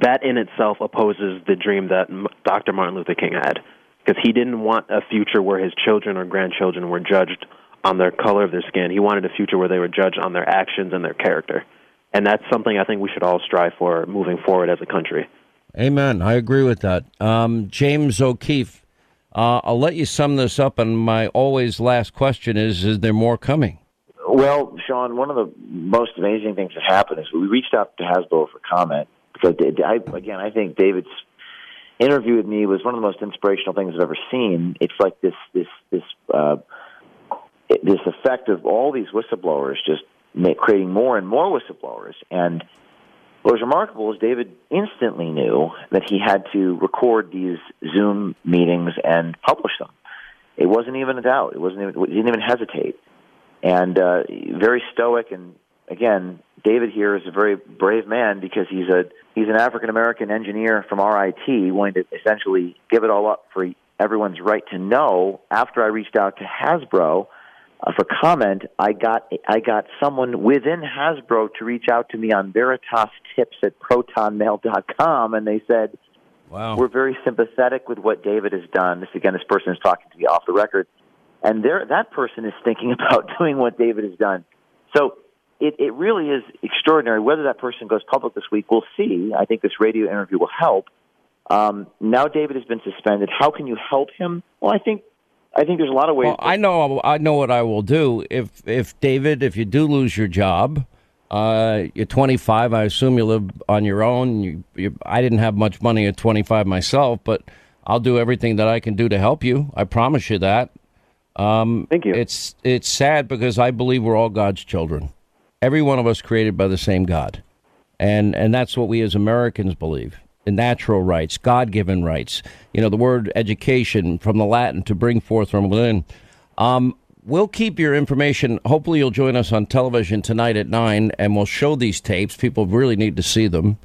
that in itself opposes the dream that Dr. Martin Luther King had, because he didn't want a future where his children or grandchildren were judged on their color of their skin. He wanted a future where they were judged on their actions and their character, and that's something I think we should all strive for moving forward as a country. Amen. I agree with that. Um, James O'Keefe uh, I'll let you sum this up, and my always last question is: Is there more coming? Well, Sean, one of the most amazing things that happened is we reached out to Hasbro for comment because I, again, I think David's interview with me was one of the most inspirational things I've ever seen. It's like this this this uh, this effect of all these whistleblowers just make, creating more and more whistleblowers, and what was remarkable is David instantly knew that he had to record these Zoom meetings and publish them. It wasn't even a doubt. It wasn't even. He didn't even hesitate. And uh, very stoic. And again, David here is a very brave man because he's a he's an African American engineer from RIT, wanting to essentially give it all up for everyone's right to know. After I reached out to Hasbro uh, for comment, I got I got someone within Hasbro to reach out to me on Veritas Tips at ProtonMail.com, and they said, "Wow, we're very sympathetic with what David has done." This again, this person is talking to me off the record, and there that person is thinking [LAUGHS] about doing what David has done. So it, it really is extraordinary. Whether that person goes public this week, we'll see. I think this radio interview will help. Um, now David has been suspended. How can you help him? Well, I think I think there's a lot of ways. Well, I know I know what I will do if if David, if you do lose your job, Uh, you're 25. I assume you live on your own. You, you, I didn't have much money at 25 myself, but I'll do everything that I can do to help you. I promise you that. Um, Thank you. It's it's sad because I believe we're all God's children. Every one of us created by the same God, and and that's what we as Americans believe. Natural rights, God given rights. You know, the word education from the Latin to bring forth from within. Um, we'll keep your information. Hopefully, you'll join us on television tonight at nine, and we'll show these tapes. People really need to see them.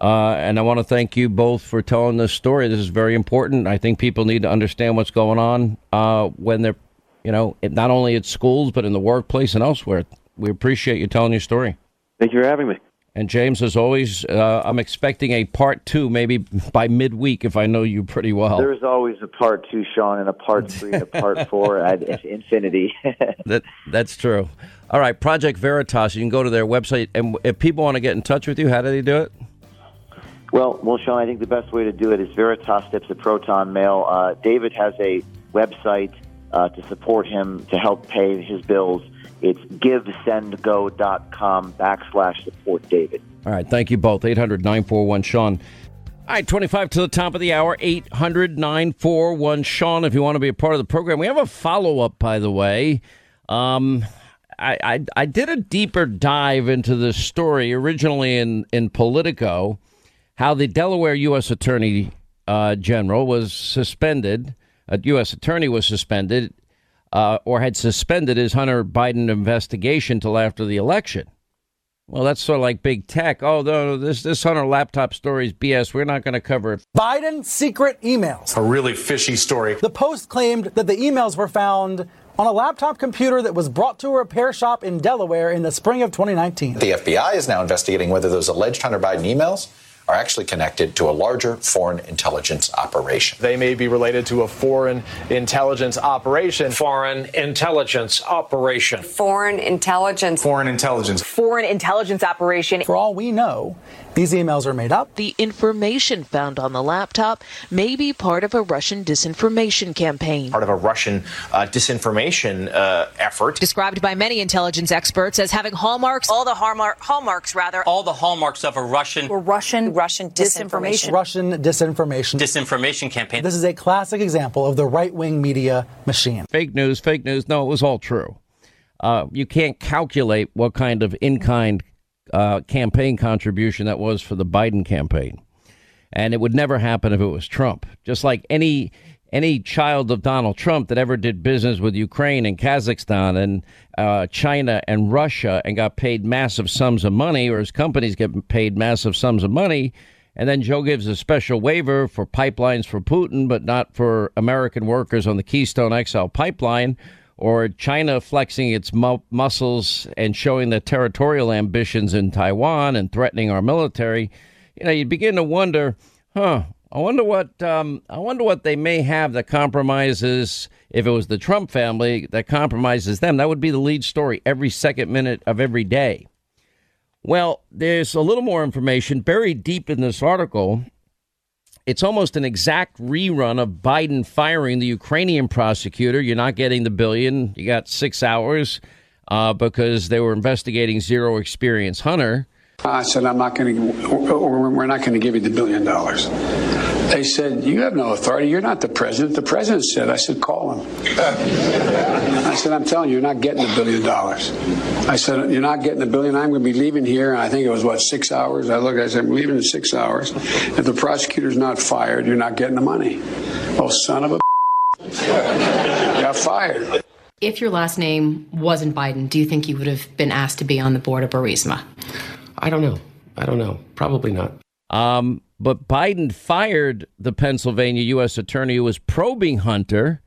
Uh, and I want to thank you both for telling this story. This is very important. I think people need to understand what's going on uh, when they're, you know, not only at schools but in the workplace and elsewhere. We appreciate you telling your story. Thank you for having me. And James, as always, uh, I'm expecting a part two, maybe by midweek, if I know you pretty well. There's always a part two, Sean, and a part three, and a part [LAUGHS] four at infinity. [LAUGHS] that that's true. All right, Project Veritas. You can go to their website, and if people want to get in touch with you, how do they do it? Well, well, Sean, I think the best way to do it is Veritas Tips at Proton Mail. Uh, David has a website uh, to support him to help pay his bills. It's givesendgo.com backslash support David. All right. Thank you both. 800 941 Sean. All right, 25 to the top of the hour, 800 941 Sean, if you want to be a part of the program. We have a follow up, by the way. Um, I, I, I did a deeper dive into this story originally in, in Politico, how the Delaware U.S. Attorney uh, General was suspended, a U.S. Attorney was suspended uh, or had suspended his Hunter Biden investigation till after the election. Well, that's sort of like big tech. Oh, no, this this Hunter laptop story is BS. We're not going to cover it. Biden secret emails. A really fishy story. The Post claimed that the emails were found on a laptop computer that was brought to a repair shop in Delaware in the spring of 2019. The FBI is now investigating whether those alleged Hunter Biden emails are actually connected to a larger foreign intelligence operation. They may be related to a foreign intelligence operation. Foreign intelligence operation. Foreign intelligence. Foreign intelligence. Foreign intelligence operation. For all we know, these emails are made up. The information found on the laptop may be part of a Russian disinformation campaign. Part of a Russian uh, disinformation uh, effort. Described by many intelligence experts as having hallmarks, all the hallmark, hallmarks rather. All the hallmarks of a Russian. Or Russian. Russian disinformation. Russian disinformation. Disinformation campaign. This is a classic example of the right wing media machine. Fake news, fake news. No, it was all true. Uh, you can't calculate what kind of in kind uh, campaign contribution that was for the Biden campaign. And it would never happen if it was Trump. Just like any any child of Donald Trump that ever did business with Ukraine and Kazakhstan and uh, China and Russia and got paid massive sums of money, or his companies get paid massive sums of money, and then Joe gives a special waiver for pipelines for Putin, but not for American workers on the Keystone XL pipeline or China flexing its mu- muscles and showing the territorial ambitions in Taiwan and threatening our military, you know, you begin to wonder, huh? I wonder what um, I wonder what they may have that compromises. If it was the Trump family that compromises them, that would be the lead story every second minute of every day. Well, there's a little more information buried deep in this article it's almost an exact rerun of Biden firing the Ukrainian prosecutor. You're not getting the billion. You got six hours uh, because they were investigating zero experience Hunter. I said, I'm not going to, we're not going to give you the billion dollars. They said, You have no authority. You're not the president. The president said, I said, Call him. I said, I'm telling you, you're not getting the billion dollars. I said, You're not getting the billion. I'm going to be leaving here. And I think it was, what, six hours? I looked, I said, I'm leaving in six hours. If the prosecutor's not fired, you're not getting the money. Oh, son of a [LAUGHS] got fired. If your last name wasn't Biden, do you think you would have been asked to be on the board of Burisma? I don't know. I don't know. Probably not. Um, but Biden fired the Pennsylvania U.S. attorney who was probing Hunter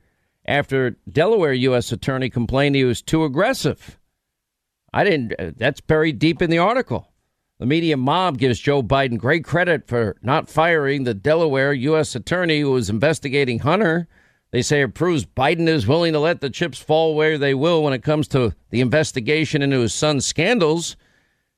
after Delaware U.S. attorney complained he was too aggressive. I didn't. Uh, that's buried deep in the article. The media mob gives Joe Biden great credit for not firing the Delaware U.S. attorney who was investigating Hunter. They say it proves Biden is willing to let the chips fall where they will when it comes to the investigation into his son's scandals.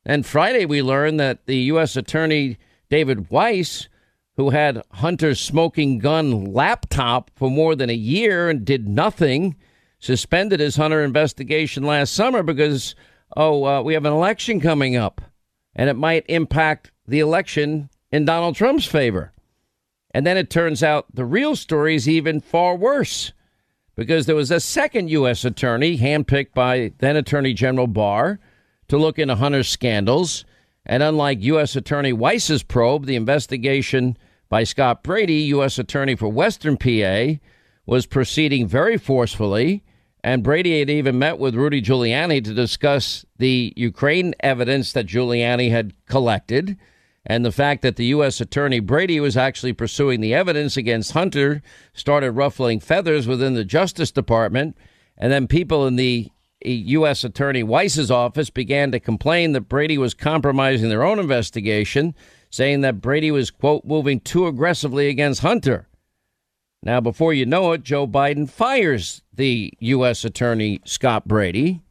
And Friday, we learned that the U.S. Attorney David Weiss, who had Hunter's smoking gun laptop for more than a year and did nothing, suspended his Hunter investigation last summer because oh, uh, we have an election coming up, and it might impact the election in Donald Trump's favor. And then it turns out the real story is even far worse because there was a second U.S. attorney handpicked by then Attorney General Barr to look into Hunter's scandals. And unlike U.S. Attorney Weiss's probe, the investigation by Scott Brady, U.S. Attorney for Western PA, was proceeding very forcefully. And Brady had even met with Rudy Giuliani to discuss the Ukraine evidence that Giuliani had collected and the fact that the U.S. Attorney Brady was actually pursuing the evidence against Hunter started ruffling feathers within the Justice Department. And then people in the U.S. Attorney Weiss's office began to complain that Brady was compromising their own investigation, saying that Brady was, quote, moving too aggressively against Hunter. Now, before you know it, Joe Biden fires the U.S. Attorney Scott Brady.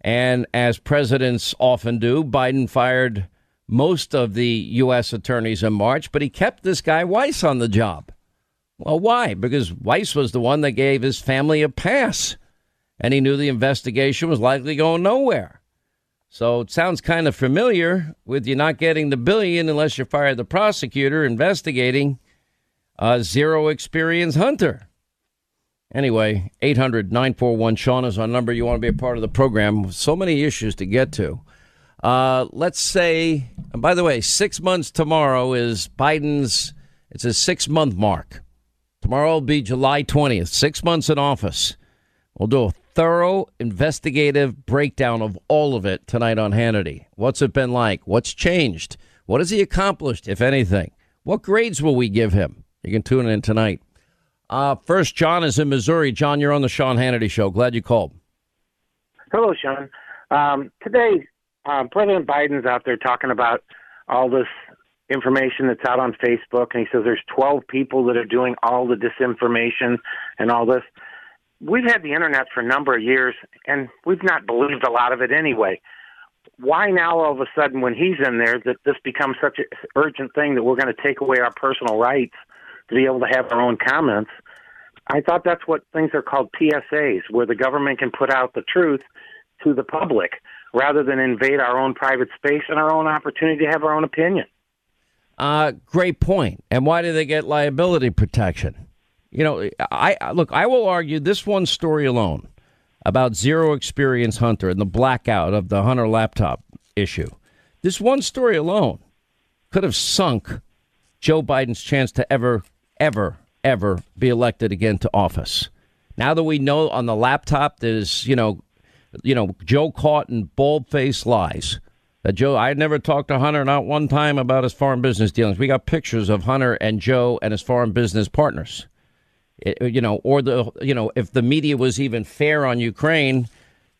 And as presidents often do, Biden fired most of the U.S. attorneys in March, but he kept this guy Weiss on the job. Well, why? Because Weiss was the one that gave his family a pass, and he knew the investigation was likely going nowhere. So it sounds kind of familiar with you not getting the billion unless you fire the prosecutor investigating a zero experience hunter. Anyway, 800 941 Sean is our number. You want to be a part of the program. So many issues to get to. Uh, let's say, and by the way, six months tomorrow is Biden's, it's a six month mark. Tomorrow will be July 20th, six months in office. We'll do a thorough investigative breakdown of all of it tonight on Hannity. What's it been like? What's changed? What has he accomplished, if anything? What grades will we give him? You can tune in tonight. Uh, first, John is in Missouri. John, you're on the Sean Hannity Show. Glad you called. Hello, Sean. Um, today, um, President Biden's out there talking about all this information that's out on Facebook, and he says there's 12 people that are doing all the disinformation and all this. We've had the internet for a number of years, and we've not believed a lot of it anyway. Why now, all of a sudden, when he's in there, that this becomes such an urgent thing that we're going to take away our personal rights to be able to have our own comments? I thought that's what things are called PSAs, where the government can put out the truth to the public rather than invade our own private space and our own opportunity to have our own opinion. Uh, great point. And why do they get liability protection? You know, I look. I will argue this one story alone about zero experience Hunter and the blackout of the Hunter laptop issue. This one story alone could have sunk Joe Biden's chance to ever, ever, ever be elected again to office. Now that we know on the laptop there's, you know, you know, Joe caught in bald faced lies. Joe, I never talked to Hunter not one time about his foreign business dealings. We got pictures of Hunter and Joe and his foreign business partners. You know, or the you know, if the media was even fair on Ukraine,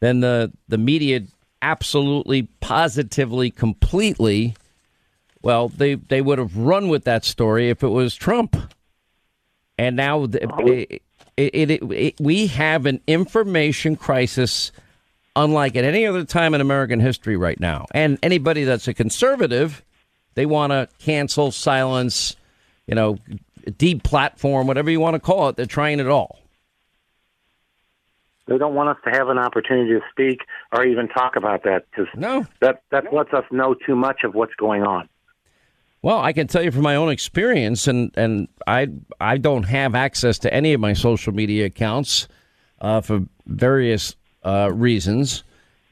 then the the media absolutely, positively, completely, well, they they would have run with that story if it was Trump. And now oh. it, it, it, we have an information crisis unlike at any other time in American history right now. And anybody that's a conservative, they want to cancel, silence, you know, deplatform, whatever you want to call it. They're trying it all. They don't want us to have an opportunity to speak or even talk about that because no. that that lets us know too much of what's going on. Well, I can tell you from my own experience, and, and I I don't have access to any of my social media accounts uh, for various uh, reasons.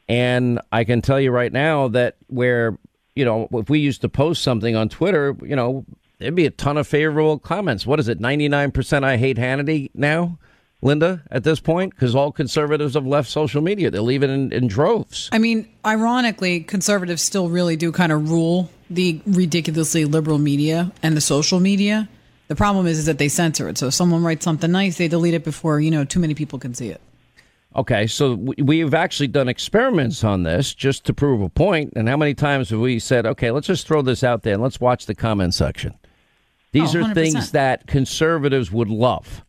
And I can tell you right now that where, you know, if we used to post something on Twitter, you know, there'd be a ton of favorable comments. What is it, 99% I hate Hannity now, Linda, at this point? Because all conservatives have left social media. They leave it in, in droves. I mean, ironically, conservatives still really do kind of rule the ridiculously liberal media and the social media. The problem is, is that they censor it. So if someone writes something nice, they delete it before, you know, too many people can see it. Okay, so we've actually done experiments on this just to prove a point. And how many times have we said, okay, let's just throw this out there and let's watch the comment section? These Oh, are 100%. things that conservatives would love.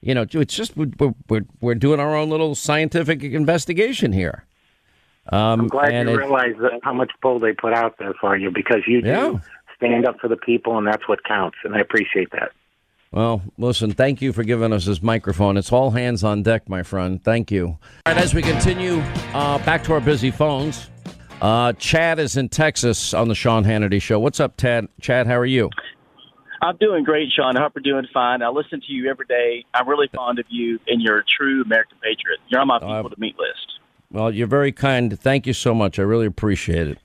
You know, it's just we're, we're, we're doing our own little scientific investigation here. Um, I'm glad and you it- realize that how much pull they put out there for you because you do Yeah. stand up for the people and that's what counts, and I appreciate that. Well, listen, thank you for giving us this microphone. It's all hands on deck, my friend. Thank you. All right, as we continue uh, back to our busy phones, uh, Chad is in Texas on the Sean Hannity Show. What's up, Tad? Chad, how are you? I'm doing great, Sean. I hope you're doing fine. I listen to you every day. I'm really fond of you, and you're a true American patriot. You're on my people to meet list. Well, you're very kind. Thank you so much. I really appreciate it.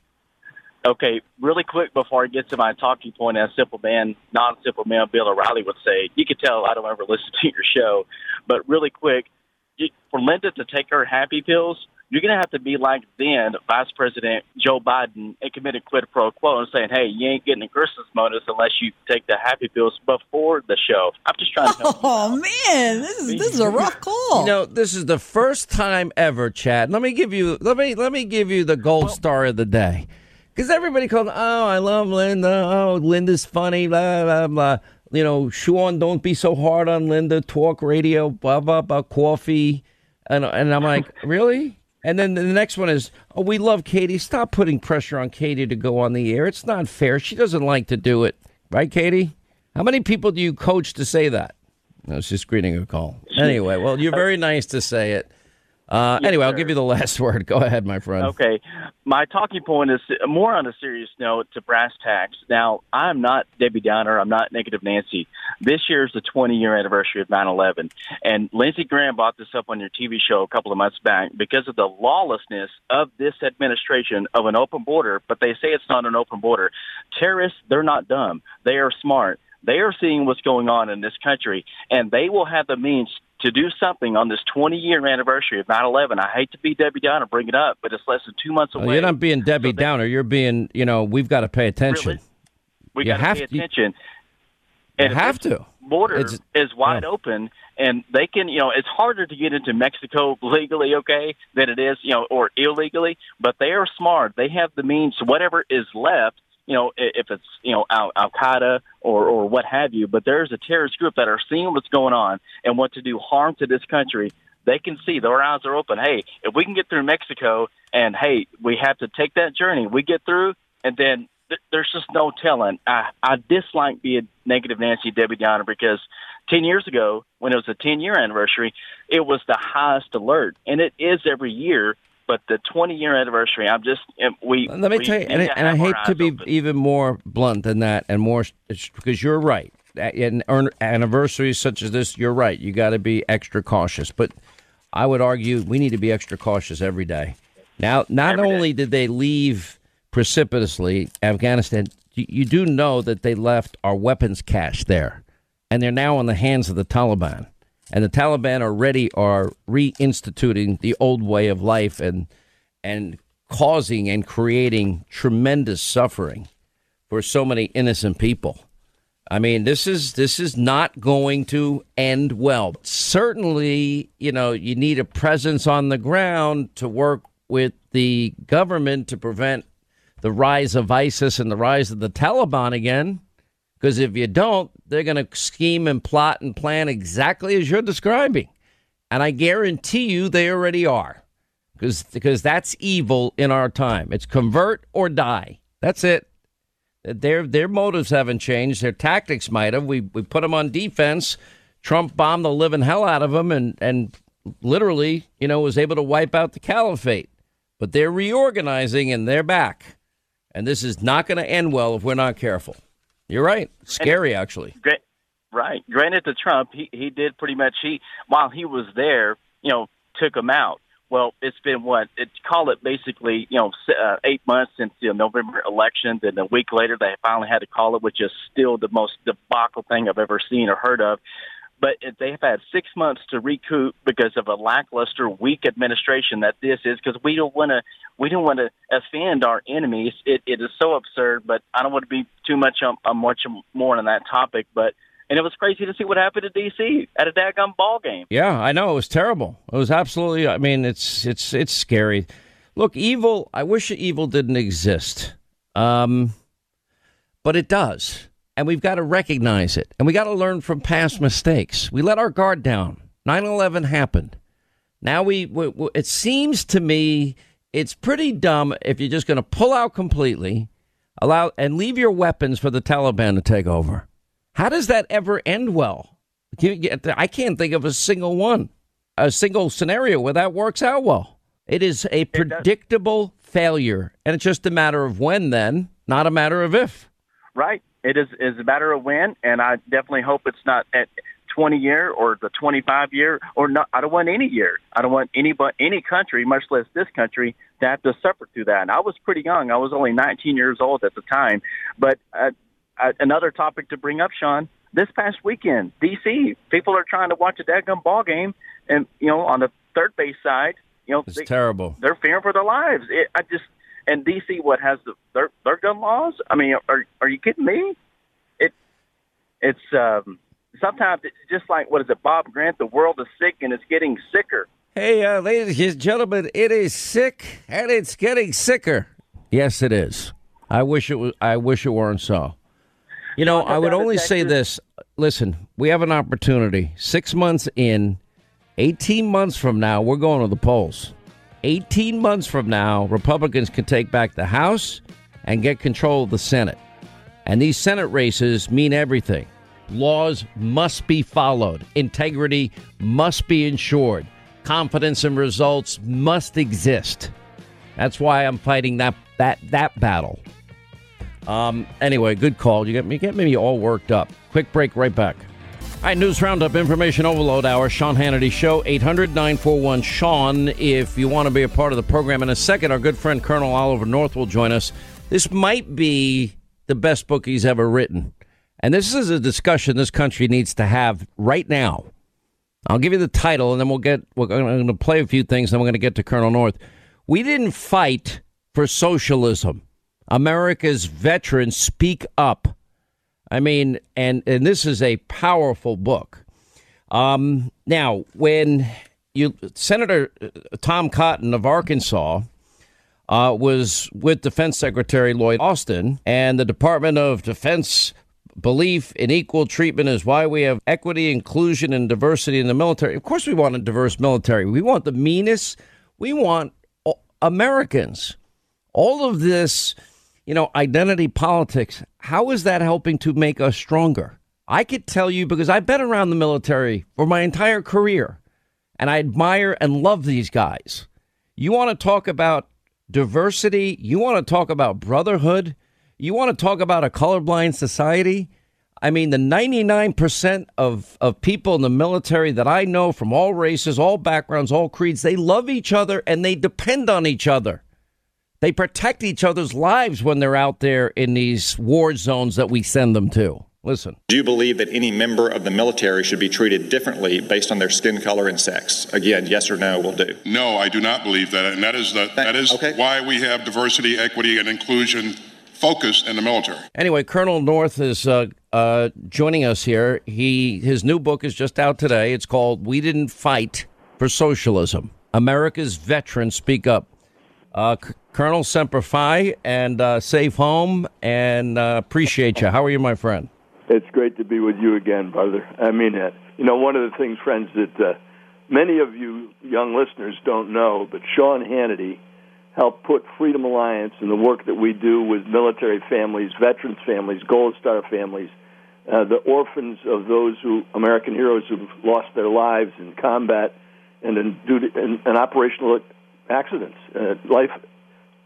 Okay, really quick before I get to my talking point, as simple man, non-simple man Bill O'Reilly would say, you could tell I don't ever listen to your show, but really quick, for Linda to take her happy pills, you're going to have to be like then Vice President Joe Biden and commit a quid pro quo and saying, hey, you ain't getting a Christmas bonus unless you take the happy pills before the show. I'm just trying to help. Oh man, this is this is a rough [LAUGHS] call. You know, this is the first time ever, Chad. Let me give you let me let me give you the gold star of the day. Because everybody called, oh, I love Linda. Oh, Linda's funny. Blah blah blah. You know, Sean, don't be so hard on Linda. Talk radio. Blah blah blah. Coffee. And and I'm like, really? And then the next one is, oh, we love Katie. Stop putting pressure on Katie to go on the air. It's not fair. She doesn't like to do it, right, Katie? How many people do you coach to say that? I was just greeting a call. Anyway, well, you're very nice to say it. Uh, anyway, I'll give you the [LAUGHS] last word. Go ahead, my friend. Okay. My talking point is more on a serious note to brass tacks. Now, I'm not Debbie Downer. I'm not Negative Nancy. This year is the 20 year anniversary of 9 11. And Lindsey Graham brought this up on your TV show a couple of months back because of the lawlessness of this administration of an open border, but they say it's not an open border. Terrorists, they're not dumb. They are smart. They are seeing what's going on in this country, and they will have the means to do something on this 20 year anniversary of 9 11. I hate to be Debbie Downer, bring it up, but it's less than two months away. Well, you're not being Debbie Downer. You're being, you know, we've got to pay attention. we you got to pay attention. You And if have to. Border It's- is wide open, and they can, you know, it's harder to get into Mexico legally, okay, than it is, you know, or illegally. But they are smart. They have the means. Whatever is left, you know, if it's you know Al Al Qaeda or or what have you. But there's a terrorist group that are seeing what's going on and want to do harm to this country. They can see their eyes are open. Hey, if we can get through Mexico, and hey, we have to take that journey. We get through, and then th- there's just no telling. I, I dislike being negative Nancy Debbie Downer because 10 years ago, when it was a 10 year anniversary, it was the highest alert. And it is every year. But the 20 year anniversary, I'm just, we. Let me we tell you, and, and I hate to be open. even more blunt than that, and more because you're right. An- anniversaries such as this, you're right. You got to be extra cautious. But I would argue we need to be extra cautious every day. Now, not only did they leave precipitously Afghanistan, you, you do know that they left our weapons cache there, and they're now in the hands of the Taliban. And the Taliban already are reinstituting the old way of life and and causing and creating tremendous suffering for so many innocent people. I mean, this is this is not going to end well. Certainly, you know, you need a presence on the ground to work with the government to prevent the rise of ISIS and the rise of the Taliban again. Because if you don't, they're going to scheme and plot and plan exactly as you're describing. And I guarantee you they already are. Because because that's evil in our time. It's convert or die. That's it. Their their motives haven't changed. Their tactics might have. We we put them on defense. Trump bombed the living hell out of them and and literally, you know, was able to wipe out the caliphate. But they're reorganizing and they're back. And this is not going to end well if we're not careful. You're right. Scary actually. Right. Granted to Trump, he he did pretty much he while he was there, you know, took him out. Well, it's been what it's call it basically, you know, uh, eight months since the November election. and a week later, they finally had to call it, which is still the most debacle thing I've ever seen or heard of. But they have had six months to recoup because of a lackluster, weak administration that this is. Because we don't want to, we don't want to offend our enemies. It, it is so absurd. But I don't want to be too much on, on much more on that topic. But and it was crazy to see what happened in D.C. at a daggum ball game. Yeah, I know it was terrible. It was absolutely. I mean, it's it's it's scary. Look, evil. I wish evil didn't exist, um, but it does, and we've got to recognize it, and we got to learn from past mistakes. We let our guard down. 9-11 happened. Now we, we, we it seems to me it's pretty dumb if you're just going to pull out completely, allow and leave your weapons for the Taliban to take over. How does that ever end well? I can't think of a single one, a single scenario where that works out well. It is a predictable failure, and it's just a matter of when, then, not a matter of if. Right. It is is a matter of when, and I definitely hope it's not at 20 year or the 25 year or not. I don't want any year. I don't want any but any country, much less this country, to have to suffer through that. And I was pretty young. I was only 19 years old at the time. But uh, uh, another topic to bring up, Sean. This past weekend, DC, people are trying to watch a daggum ball game, and you know, on the third base side, you know, it's they, terrible. They're fearing for their lives. It, I just and DC, what has the their their gun laws? I mean, are are you kidding me? It it's um sometimes it's just like what is it, Bob Grant? The world is sick and it's getting sicker. Hey, uh, ladies and gentlemen, it is sick and it's getting sicker. Yes, it is. I wish it was. I wish it weren't so. You know, I would only say this. Listen, we have an opportunity. Six months in, eighteen months from now, we're going to the polls. 18 months from now, Republicans can take back the House and get control of the Senate. And these Senate races mean everything. Laws must be followed, integrity must be ensured, confidence in results must exist. That's why I'm fighting that that that battle. Um, anyway, good call. You get me get me all worked up. Quick break, right back. All right, News Roundup, Information Overload Hour, Sean Hannity Show, 800 941 Sean. If you want to be a part of the program in a second, our good friend Colonel Oliver North will join us. This might be the best book he's ever written. And this is a discussion this country needs to have right now. I'll give you the title, and then we'll get, we're going to play a few things, and we're going to get to Colonel North. We didn't fight for socialism. America's veterans speak up. I mean, and and this is a powerful book. Um, now, when you Senator uh, Tom Cotton of Arkansas uh, was with Defense Secretary Lloyd Austin, and the Department of Defense belief in equal treatment is why we have equity, inclusion, and diversity in the military. Of course, we want a diverse military. We want the meanest. We want Americans. All of this you know, identity politics, how is that helping to make us stronger? I could tell you because I've been around the military for my entire career and I admire and love these guys. You want to talk about diversity, you want to talk about brotherhood, you want to talk about a colorblind society. I mean, the 99% of, of people in the military that I know from all races, all backgrounds, all creeds, they love each other and they depend on each other. They protect each other's lives when they're out there in these war zones that we send them to. Listen. Do you believe that any member of the military should be treated differently based on their skin color and sex? Again, yes or no will do. No, I do not believe that, and that is the, that is okay. why we have diversity, equity, and inclusion focus in the military. Anyway, Colonel North is uh, uh, joining us here. He his new book is just out today. It's called "We Didn't Fight for Socialism." America's veterans speak up. Uh, C- Colonel Semper Fi and uh, safe home, and uh, appreciate you. How are you, my friend? It's great to be with you again, brother. I mean it. You know, one of the things, friends, that uh, many of you young listeners don't know, but Sean Hannity helped put Freedom Alliance and the work that we do with military families, veterans families, Gold Star families, uh, the orphans of those who American heroes who've lost their lives in combat and in, duty, in, in operational accidents. Uh, life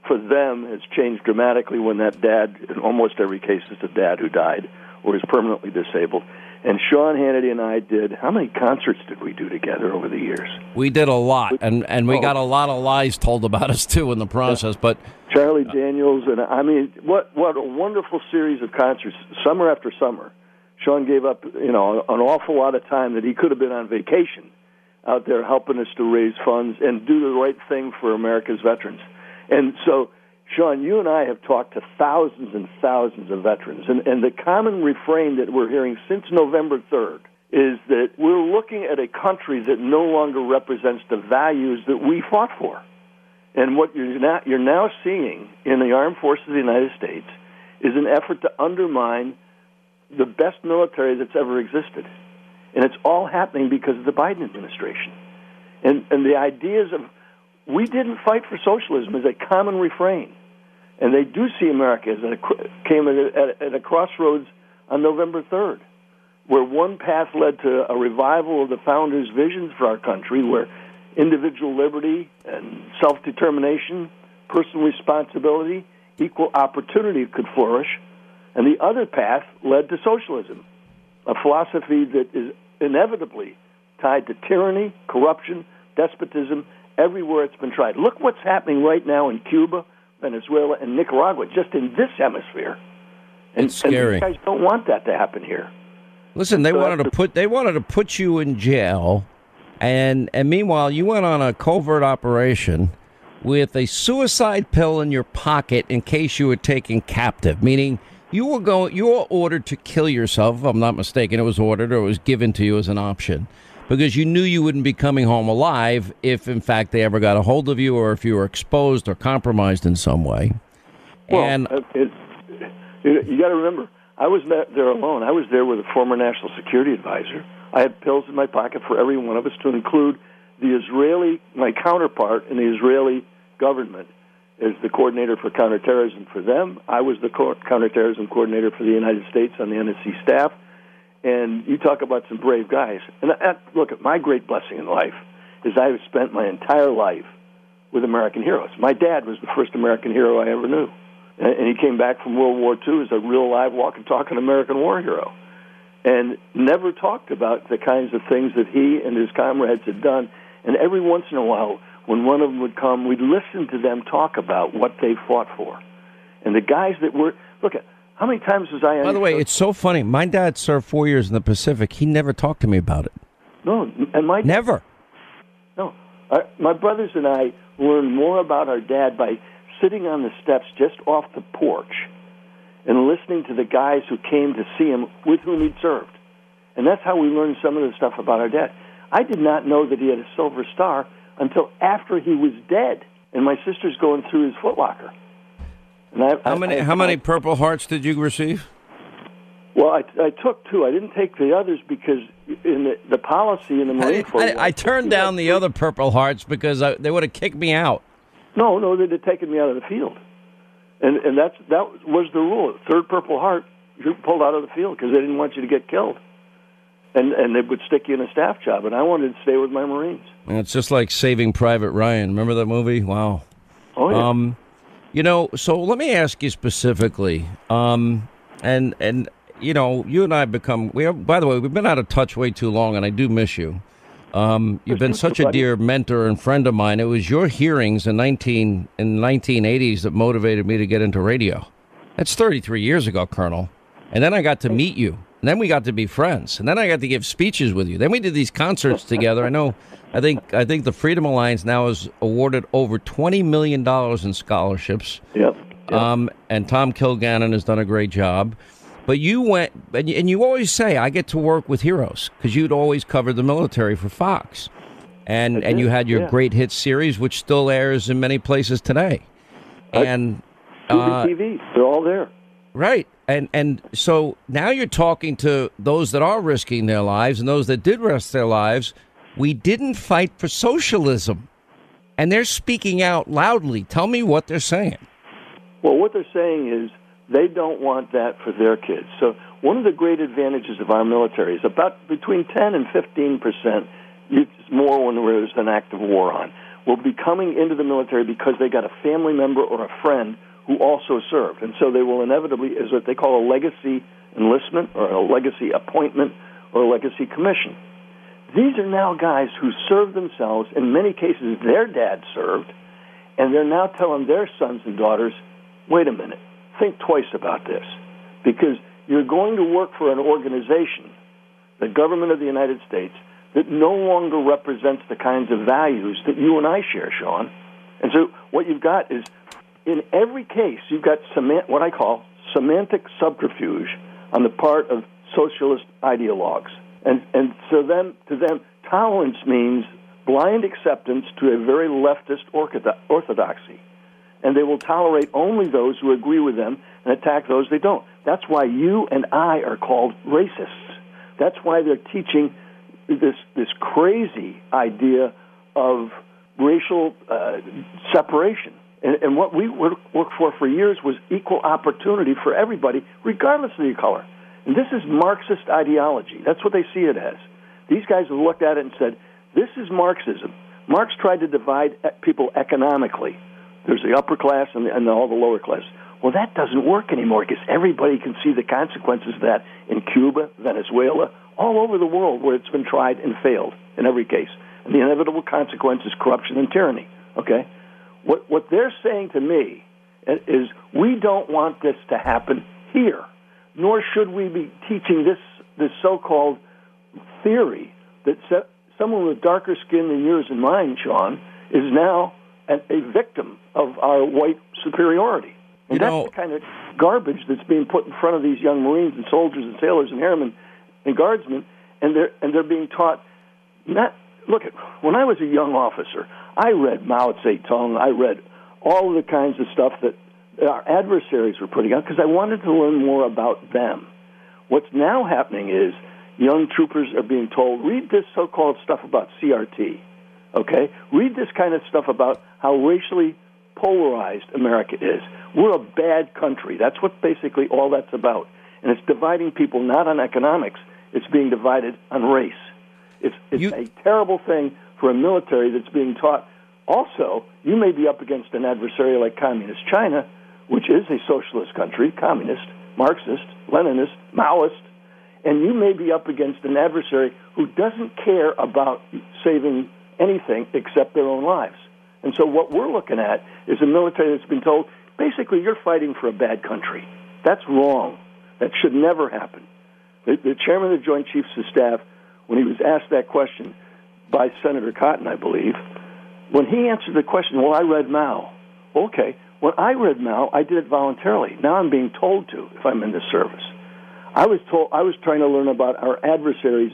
for them has changed dramatically when that dad, in almost every case, is a dad who died or is permanently disabled. And Sean Hannity and I did how many concerts did we do together over the years? We did a lot, and and we oh. got a lot of lies told about us too in the process. But Charlie Daniels and I mean, what what a wonderful series of concerts, summer after summer. Sean gave up, you know, an awful lot of time that he could have been on vacation out there helping us to raise funds and do the right thing for America's veterans. And so, Sean, you and I have talked to thousands and thousands of veterans, and, and the common refrain that we're hearing since November 3rd is that we're looking at a country that no longer represents the values that we fought for. And what you're now, you're now seeing in the armed forces of the United States is an effort to undermine the best military that's ever existed. And it's all happening because of the Biden administration. And, and the ideas of we didn't fight for socialism is a common refrain. And they do see America as a, came at a, at a crossroads on November 3rd. where one path led to a revival of the founders' visions for our country, where individual liberty and self determination, personal responsibility, equal opportunity could flourish. And the other path led to socialism, a philosophy that is inevitably tied to tyranny, corruption, despotism, everywhere it's been tried. Look what's happening right now in Cuba, Venezuela, and Nicaragua, just in this hemisphere. And, It's scary. And these guys don't want that to happen here. Listen, they So wanted to put they wanted to put you in jail, and and meanwhile you went on a covert operation with a suicide pill in your pocket in case you were taken captive. Meaning you were going you were ordered to kill yourself. If I'm not mistaken, it was ordered or it was given to you as an option because you knew you wouldn't be coming home alive if in fact they ever got a hold of you or if you were exposed or compromised in some way. Well, and uh, it, you, got to remember, I was not there alone. I was there with a former national security advisor. I had pills in my pocket for every one of us, to include the Israeli, my counterpart in the Israeli government, is the coordinator for counterterrorism for them. I was the co- counterterrorism coordinator for the United States on the NSC staff. And you talk about some brave guys. And that, look, my great blessing in life is I have spent my entire life with American heroes. My dad was the first American hero I ever knew. And and he came back from World War II as a real live, walking, talking American war hero. And never talked about the kinds of things that he and his comrades had done. And every once in a while, when one of them would come, we'd listen to them talk about what they fought for. And the guys that were, look at, how many times was I on by the way, show? it's so funny. My dad served four years in the Pacific. He never talked to me about it. No, and my Never. No, our, my brothers and I learned more about our dad by sitting on the steps just off the porch and listening to the guys who came to see him with whom he'd served. And that's how we learned some of the stuff about our dad. I did not know that he had a silver star until after he was dead, and my sister's going through his footlocker. And I, How I- many I- how many Purple Hearts did you receive? Well, I, I took two. I didn't take the others because in the, the policy in the Marine Corps. I, I turned down the other Purple Hearts because I, they would have kicked me out. No, no, they'd have taken me out of the field, and and that's that was the rule. Third Purple Heart, you pulled out of the field because they didn't want you to get killed, and and they would stick you in a staff job. And I wanted to stay with my Marines. And it's just like Saving Private Ryan. Remember that movie? Wow. Oh yeah. Um, you know, so let me ask you specifically. Um, and and you know, you and I have become. We have, by the way, we've been out of touch way too long, and I do miss you. Um, you've been such a dear mentor and friend of mine. It was your hearings in nineteen in nineteen eighties that motivated me to get into radio. That's thirty three years ago, Colonel. And then I got to meet you. And then we got to be friends. And then I got to give speeches with you. Then we did these concerts together. I know. I think I think the Freedom Alliance now has awarded over twenty million dollars in scholarships. Yep. Um, and Tom Kilgannon has done a great job. But you went, and you, and you always say, I get to work with heroes because you'd always covered the military for Fox. And, and you had your yeah. great hit series, which still airs in many places today. And uh, TV, they're all there. Right. And and so now you're talking to those that are risking their lives and those that did risk their lives. We didn't fight for socialism. And they're speaking out loudly. Tell me what they're saying. Well, what they're saying is they don't want that for their kids. So one of the great advantages of our military is about between 10 and 15 percent more when there's an active war on will be coming into the military because they got a family member or a friend who also served, and so they will inevitably is what they call a legacy enlistment or a legacy appointment or a legacy commission. These are now guys who served themselves. In many cases, their dad served, and they're now telling their sons and daughters, wait a minute, think twice about this. Because you're going to work for an organization, the government of the United States, that no longer represents the kinds of values that you and I share, Sean. And so what you've got is, in every case, you've got semant- what I call semantic subterfuge on the part of socialist ideologues. And, and so then, to them, tolerance means blind acceptance to a very leftist orthodoxy. And they will tolerate only those who agree with them and attack those they don't. That's why you and I are called racists. That's why they're teaching this, this crazy idea of racial uh, separation. And, and what we work, worked for for years was equal opportunity for everybody, regardless of your color. And this is Marxist ideology. That's what they see it as. These guys have looked at it and said, this is Marxism. Marx tried to divide people economically. There's the upper class and, the, and all the lower class. Well, that doesn't work anymore because everybody can see the consequences of that in Cuba, Venezuela, all over the world where it's been tried and failed in every case. And the inevitable consequence is corruption and tyranny. Okay? What, what they're saying to me is we don't want this to happen here, nor should we be teaching this, this so called theory that se- someone with darker skin than yours and mine, Sean, is now a, a victim of our white superiority. And You that's know- the kind of garbage that's being put in front of these young Marines and soldiers and sailors and airmen and guardsmen, and they're and they're being taught not. Look at when I was a young officer, I read Mao Zedong. I read all of the kinds of stuff that our adversaries were putting out because I wanted to learn more about them. What's now happening is young troopers are being told, read this so called stuff about CRT, okay? Read this kind of stuff about how racially polarized America is. We're a bad country. That's what basically all that's about. And it's dividing people not on economics, it's being divided on race. It's, it's a terrible thing for a military that's being taught. Also, you may be up against an adversary like Communist China, which is a socialist country, communist, Marxist, Leninist, Maoist, and you may be up against an adversary who doesn't care about saving anything except their own lives. And so what we're looking at is a military that's been told basically you're fighting for a bad country. That's wrong. That should never happen. The, the chairman of the Joint Chiefs of Staff, when he was asked that question by Senator Cotton, I believe, when he answered the question, well, I read Mao. Okay, when I read Mao, I did it voluntarily. Now I'm being told to if I'm in the service. I was told I was trying to learn about our adversaries'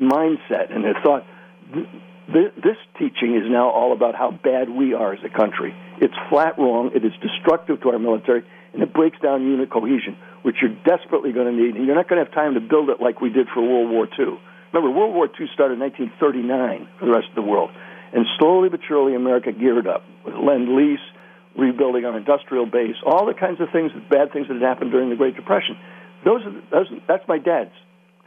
mindset, and I thought th- th- this teaching is now all about how bad we are as a country. It's flat wrong. It is destructive to our military, and it breaks down unit cohesion, which you're desperately going to need. And you're not going to have time to build it like we did for World War II. Remember, World War II started in 1939 for the rest of the world, and slowly but surely America geared up with Lend Lease, rebuilding our industrial base, all the kinds of things, bad things that had happened during the Great Depression. Those are those, that's my dad's,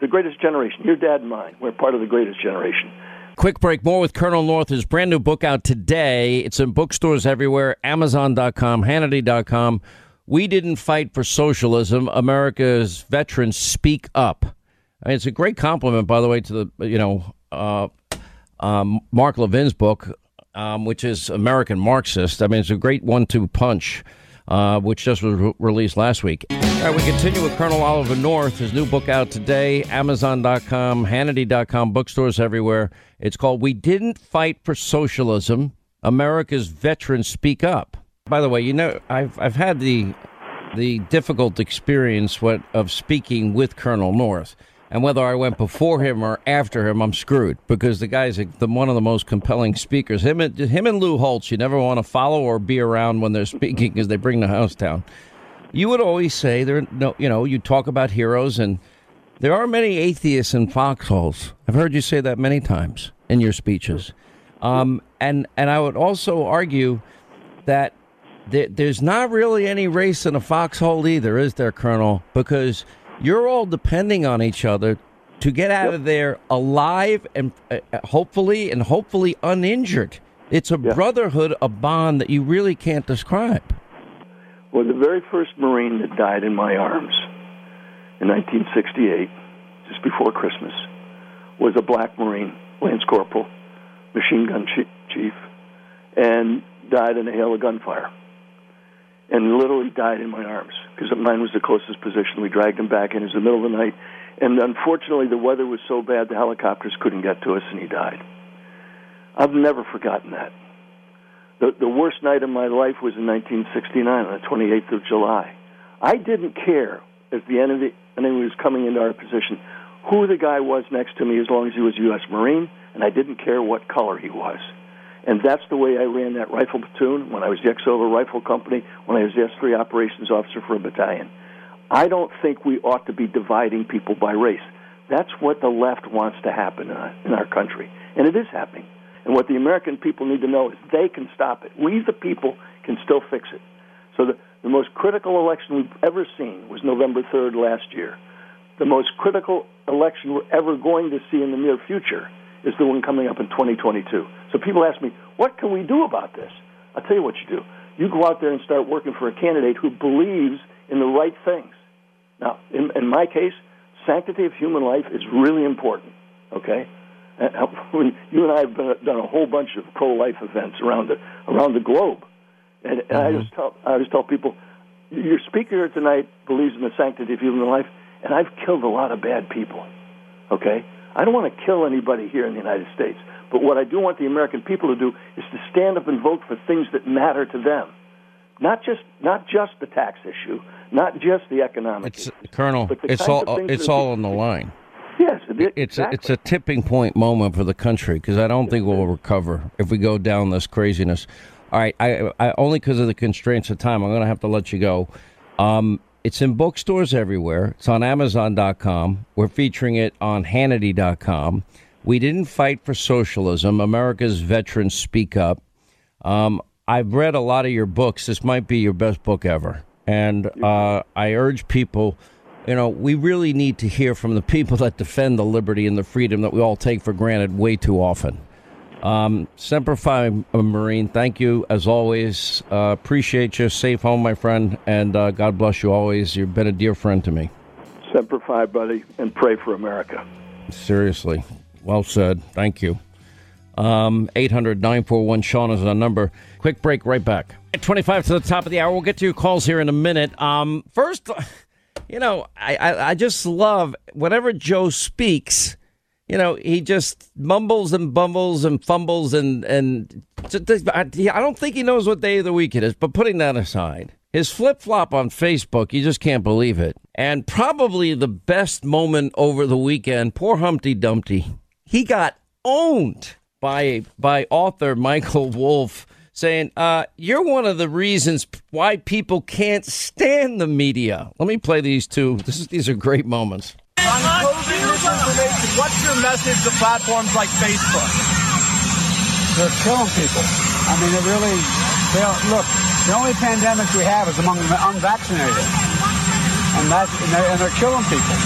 the greatest generation. Your dad and mine. We're part of the greatest generation. Quick break. More with Colonel North. His brand new book out today. It's in bookstores everywhere. Amazon.com, Hannity.com. We didn't fight for socialism. America's veterans speak up. I mean, it's a great compliment, by the way, to the you know uh, um, Mark Levin's book, um, which is American Marxist. I mean, it's a great one-two punch, uh, which just was re- released last week. All right, we continue with Colonel Oliver North. His new book out today. Amazon.com, Hannity.com, bookstores everywhere. It's called "We Didn't Fight for Socialism." America's veterans speak up. By the way, you know, I've I've had the the difficult experience what, of speaking with Colonel North. And whether I went before him or after him, I'm screwed because the guy's the, one of the most compelling speakers. Him and him and Lou Holtz, you never want to follow or be around when they're speaking because they bring the house down. You would always say there, no, you know, you talk about heroes, and there are many atheists in foxholes. I've heard you say that many times in your speeches, um, and and I would also argue that there's not really any race in a foxhole either, is there, Colonel? Because you're all depending on each other to get out of there alive and uh, hopefully and hopefully uninjured. It's a brotherhood, a bond that you really can't describe. Well, the very first Marine that died in my arms in 1968, just before Christmas, was a black Marine, Lance Corporal, machine gun chief, and died in a hail of gunfire. And literally died in my arms because mine was the closest position. We dragged him back in. It was the middle of the night. And unfortunately, the weather was so bad the helicopters couldn't get to us, and he died. I've never forgotten that. The, the worst night of my life was in 1969, on the 28th of July. I didn't care as the enemy, enemy was coming into our position who the guy was next to me as long as he was U.S. Marine, and I didn't care what color he was. And that's the way I ran that rifle platoon when I was the Exover Rifle Company, when I was the S3 operations officer for a battalion. I don't think we ought to be dividing people by race. That's what the left wants to happen in our, in our country. And it is happening. And what the American people need to know is they can stop it. We, the people, can still fix it. So the, the most critical election we've ever seen was November 3rd last year. the most critical election we're ever going to see in the near future is the one coming up in 2022. So people ask me, what can we do about this? I'll tell you what you do. You go out there and start working for a candidate who believes in the right things. Now, in, in my case, sanctity of human life is really important. Okay, and uh, [LAUGHS] you and I have been, done a whole bunch of pro-life events around the around the globe, and, and I mm-hmm. just tell I just tell people, your speaker here tonight believes in the sanctity of human life, and I've killed a lot of bad people. Okay, I don't want to kill anybody here in the United States, but what I do want the American people to do is to stand up and vote for things that matter to them, not just not just the tax issue, not just the economic. It's issue, Colonel. It's all it's all on the line. Yes, it, It's a, it's a tipping point moment for the country because I don't think we'll recover if we go down this craziness. All right, I, I only because of the constraints of time, I'm going to have to let you go. Um, it's in bookstores everywhere. It's on Amazon.com. We're featuring it on Hannity.com. We didn't fight for socialism. America's veterans speak up. Um, I've read a lot of your books. This might be your best book ever, and uh, I urge people. You know, we really need to hear from the people that defend the liberty and the freedom that we all take for granted way too often. Um, Semper Fi, uh, Marine, thank you as always. Uh, appreciate you. Safe home, my friend, and uh, God bless you always. You've been a dear friend to me. Semper Fi, buddy, and pray for America. Seriously. Well said. Thank you. Um, 800 941 Sean is our number. Quick break, right back. At 25 to the top of the hour. We'll get to your calls here in a minute. Um, first, [LAUGHS] you know, I, I, I just love whenever Joe speaks, you know, he just mumbles and bumbles and fumbles and, and I don't think he knows what day of the week it is, but putting that aside, his flip flop on Facebook, you just can't believe it. And probably the best moment over the weekend, poor Humpty Dumpty, he got owned by by author Michael Wolff saying, uh, "You're one of the reasons why people can't stand the media." Let me play these two. This is, these are great moments. On COVID misinformation, what's your message to platforms like Facebook? They're killing people. I mean, they really, they don't, look, the only pandemic we have is among the unvaccinated. And, that's, and, they're, and they're killing people.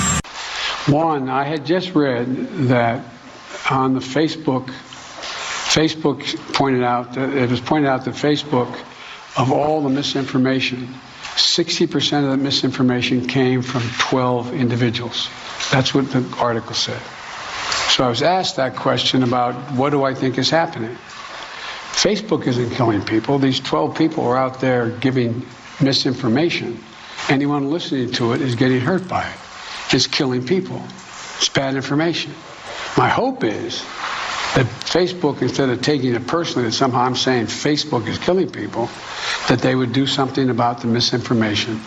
One, I had just read that on the Facebook, Facebook pointed out that it was pointed out that Facebook, of all the misinformation, 60% of the misinformation came from 12 individuals. That's what the article said. So I was asked that question about what do I think is happening. Facebook isn't killing people. These 12 people are out there giving misinformation. Anyone listening to it is getting hurt by it. It's killing people. It's bad information. My hope is that Facebook, instead of taking it personally that somehow I'm saying Facebook is killing people, that they would do something about the misinformation,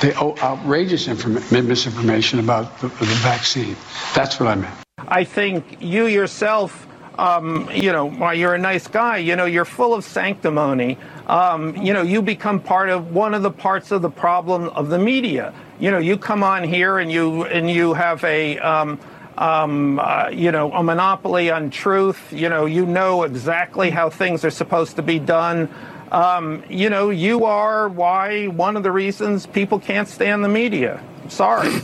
the outrageous informa- misinformation about the, the vaccine. That's what I meant. I think you yourself, um, you know, while you're a nice guy, you know, you're full of sanctimony. Um, you know, you become part of one of the parts of the problem of the media. You know, you come on here and you and you have a um, um, uh, you know, a monopoly on truth. You know, you know exactly how things are supposed to be done. Um, you know, you are why one of the reasons people can't stand the media. Sorry.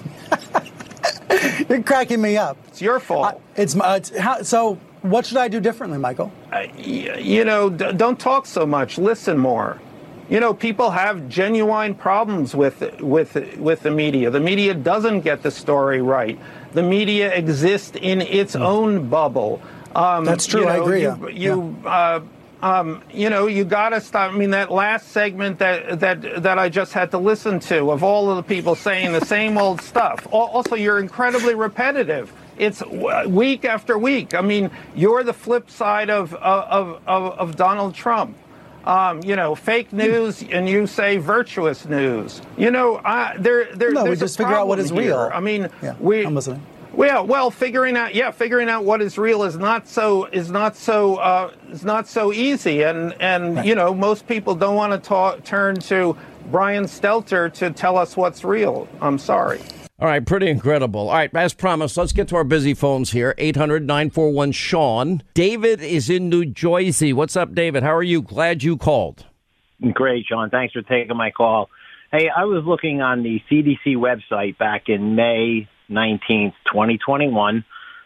[LAUGHS] You're cracking me up. It's your fault. it's, uh, it's how, so. What should I do differently, Michael? Uh, you know, d- don't talk so much. Listen more. You know, people have genuine problems with with with the media. The media doesn't get the story right. The media exists in its own bubble. Um. That's true, You I agree, You, yeah. you, uh, um, you know, you got to stop. I mean, that last segment that that that I just had to listen to of all of the people saying the same [LAUGHS] old stuff. Also, you're incredibly repetitive. It's week after week. I mean, you're the flip side of of of, of Donald Trump. Um, you know, fake news, and you say virtuous news. You know, I, there, there, No, we just figure out what is here. real. I mean, Yeah, we. I'm listening. Well, well, figuring out, yeah, figuring out what is real is not so is not so uh, is not so easy, and and you know most people don't want to talk, turn to Brian Stelter to tell us what's real. I'm sorry. All right, pretty incredible. All right, as promised, let's get to our busy phones here. 800 941 Sean. David is in New Jersey. What's up, David? How are you? Glad you called. Great, Sean. Thanks for taking my call. Hey, I was looking on the CDC website back in May 19th, 2021.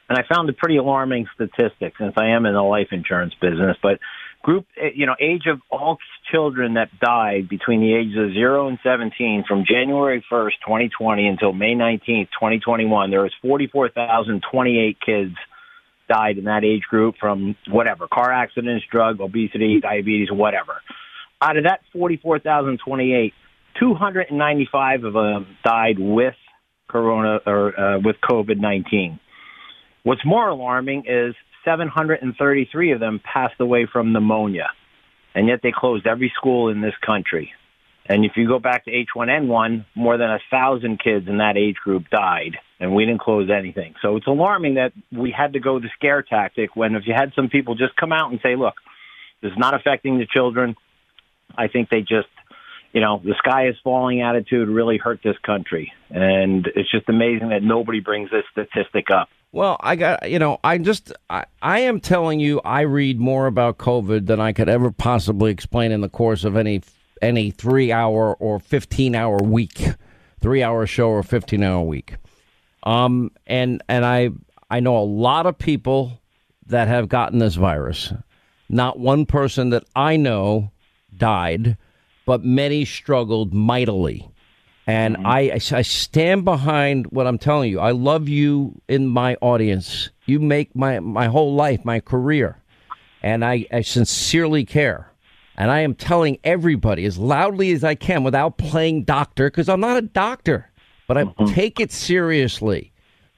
And I found a pretty alarming statistic since I am in the life insurance business. But group, eh, you know, age of all children that died between the ages of 0 and 17 from January 1st, 2020 until May 19th, 2021, there was 44,028 kids died in that age group from whatever, car accidents, drug, obesity, diabetes, whatever. Out of that 44,028, 295 of them died with corona or uh, with COVID-19. What's more alarming is 733 of them passed away from pneumonia, and yet they closed every school in this country. And if you go back to H1N1, more than a thousand kids in that age group died, and we didn't close anything. So it's alarming that we had to go the scare tactic when if you had some people just come out and say, look, this is not affecting the children, I think they just, you know, the sky is falling attitude really hurt this country. And it's just amazing that nobody brings this statistic up. Well, I got, you know, I just, I, I am telling you, I read more about COVID than I could ever possibly explain in the course of any any three hour or 15 hour week, three hour show or 15 hour week. Um, and, and I, I know a lot of people that have gotten this virus. Not one person that I know died, but many struggled mightily. And I, I stand behind what I'm telling you. I love you in my audience. You make my, my whole life, my career. And I, I sincerely care. And I am telling everybody as loudly as I can without playing doctor, because I'm not a doctor, but I take it seriously.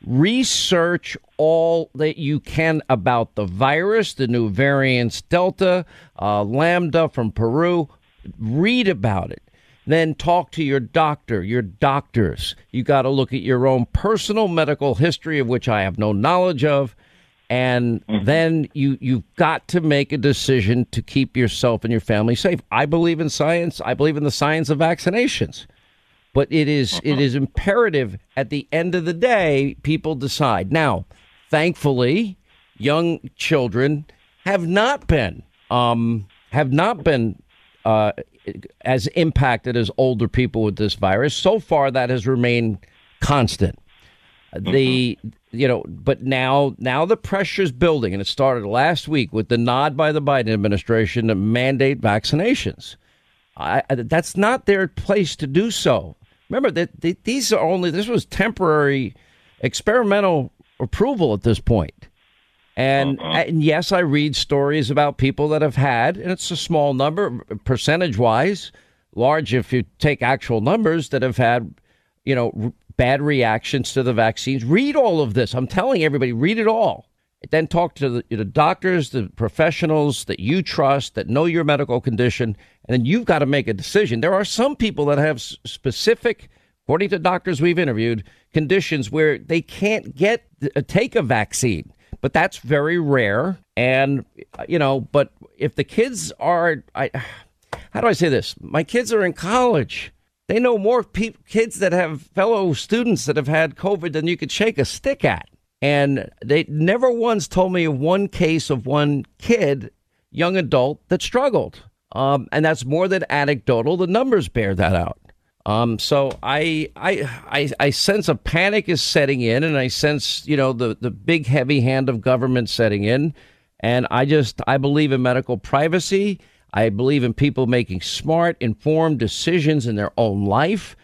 Research all that you can about the virus, the new variants, Delta, uh, Lambda from Peru. Read about it. Then talk to your doctor, your doctors. You got to look at your own personal medical history, of which I have no knowledge of and then you you've got to make a decision to keep yourself and your family safe. I believe in science. I believe in the science of vaccinations. But it is, it is imperative at the end of the day people decide. Now, thankfully, young children have not been um, have not been uh, as impacted as older people with this virus. So far that has remained constant. The mm-hmm. you know, but now now the pressure's building, and it started last week with the nod by the Biden administration to mandate vaccinations. I, I- that's not their place to do so. Remember that these are only this was temporary, experimental approval at this point. And, and yes, I read stories about people that have had, and it's a small number percentage wise, large if you take actual numbers that have had, you know, r- bad reactions to the vaccines. Read all of this. I'm telling everybody, read it all. Then talk to the, the doctors, the professionals that you trust, that know your medical condition, and then you've got to make a decision. There are some people that have s- specific, according to doctors we've interviewed, conditions where they can't get uh, take a vaccine, but that's very rare. And you know, but if the kids are, I, how do I say this? My kids are in college. They know more pe- kids that have fellow students that have had COVID than you could shake a stick at. And they never once told me of one case of one kid, young adult, that struggled. Um, and that's more than anecdotal. The numbers bear that out. Um, so I, I, I, I sense a panic is setting in, and I sense, you know, the, the big heavy hand of government setting in. And I just, I believe in medical privacy. I believe in people making smart, informed decisions in their own life.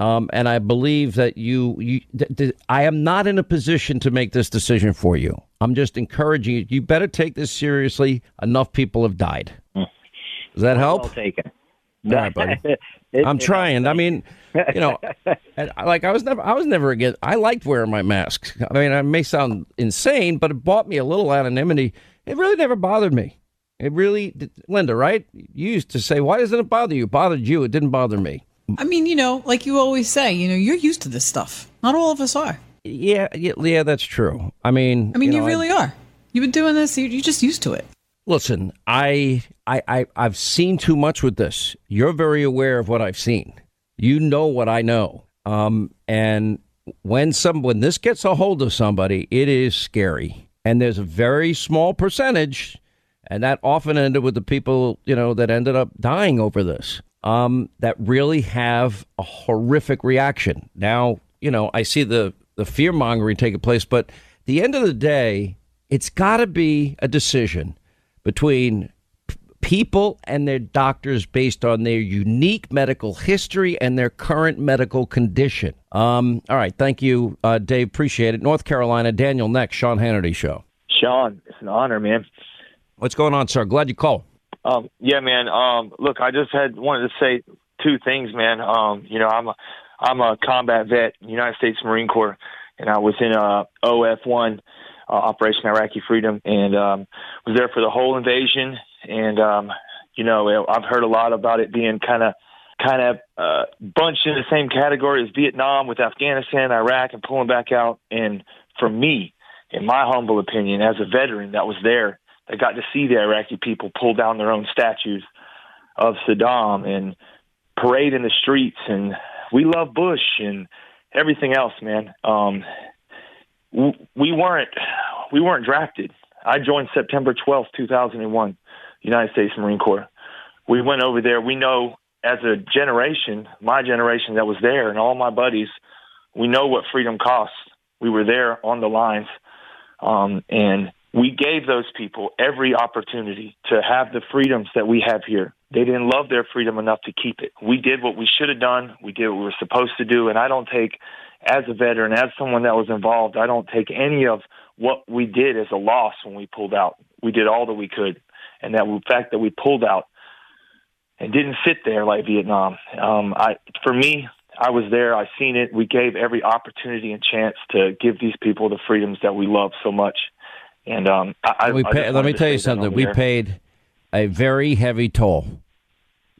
Um, and I believe that you, you th- th- I am not in a position to make this decision for you. I'm just encouraging you. You better take this seriously. Enough people have died. Does that help? Well taken. All right, buddy. [LAUGHS] It- I'm trying. I mean, you know, [LAUGHS] like I was never, I was never against. I liked wearing my mask. I mean, I may sound insane, but it bought me a little anonymity. It really never bothered me. It really, Linda, right? You used to say, "Why doesn't it bother you?" It bothered you. It didn't bother me. I mean, you know, like you always say, you know, you're used to this stuff. Not all of us are. Yeah, yeah, yeah that's true. I mean, I mean, you, know, really are. You've been doing this. You're just used to it. Listen, I, I, I, I've seen too much with this. You're very aware of what I've seen. You know what I know. Um, and when some, when this gets a hold of somebody, it is scary. And there's a very small percentage, and that often ended with the people, you know, that ended up dying over this. Um, that really have a horrific reaction. Now, you know, I see the the fear mongering taking place. But the end of the day, it's got to be a decision between people and their doctors based on their unique medical history and their current medical condition. Um, all right. Thank you, uh, Dave. Appreciate it. North Carolina, Daniel next, Sean Hannity Show. Sean, it's an honor, man. What's going on, sir? Glad you called. Um, yeah, man. Um, look, I just had wanted to say two things, man. Um, you know, I'm a I'm a combat vet, United States Marine Corps, and I was in uh, OIF one, uh, Operation Iraqi Freedom, and um, was there for the whole invasion. And um, you know, I've heard a lot about it being kind of kind of uh, bunched in the same category as Vietnam with Afghanistan, Iraq, and pulling back out. And for me, in my humble opinion, as a veteran that was there, that got to see the Iraqi people pull down their own statues of Saddam and parade in the streets and we love Bush and everything else, man. Um, we weren't we weren't drafted. I joined September twelfth, two thousand and one, United States Marine Corps. We went over there. We know as a generation, my generation that was there, and all my buddies, we know what freedom costs. We were there on the lines, um, and we gave those people every opportunity to have the freedoms that we have here. They didn't love their freedom enough to keep it. We did what we should have done. We did what we were supposed to do. And I don't take, as a veteran, as someone that was involved, I don't take any of what we did as a loss when we pulled out. We did all that we could. And that the fact that we pulled out and didn't sit there like Vietnam, um, I, for me, I was there. I seen it. We gave every opportunity and chance to give these people the freedoms that we love so much. And um, I, we pay, I let me tell you something. We there. paid a very heavy toll,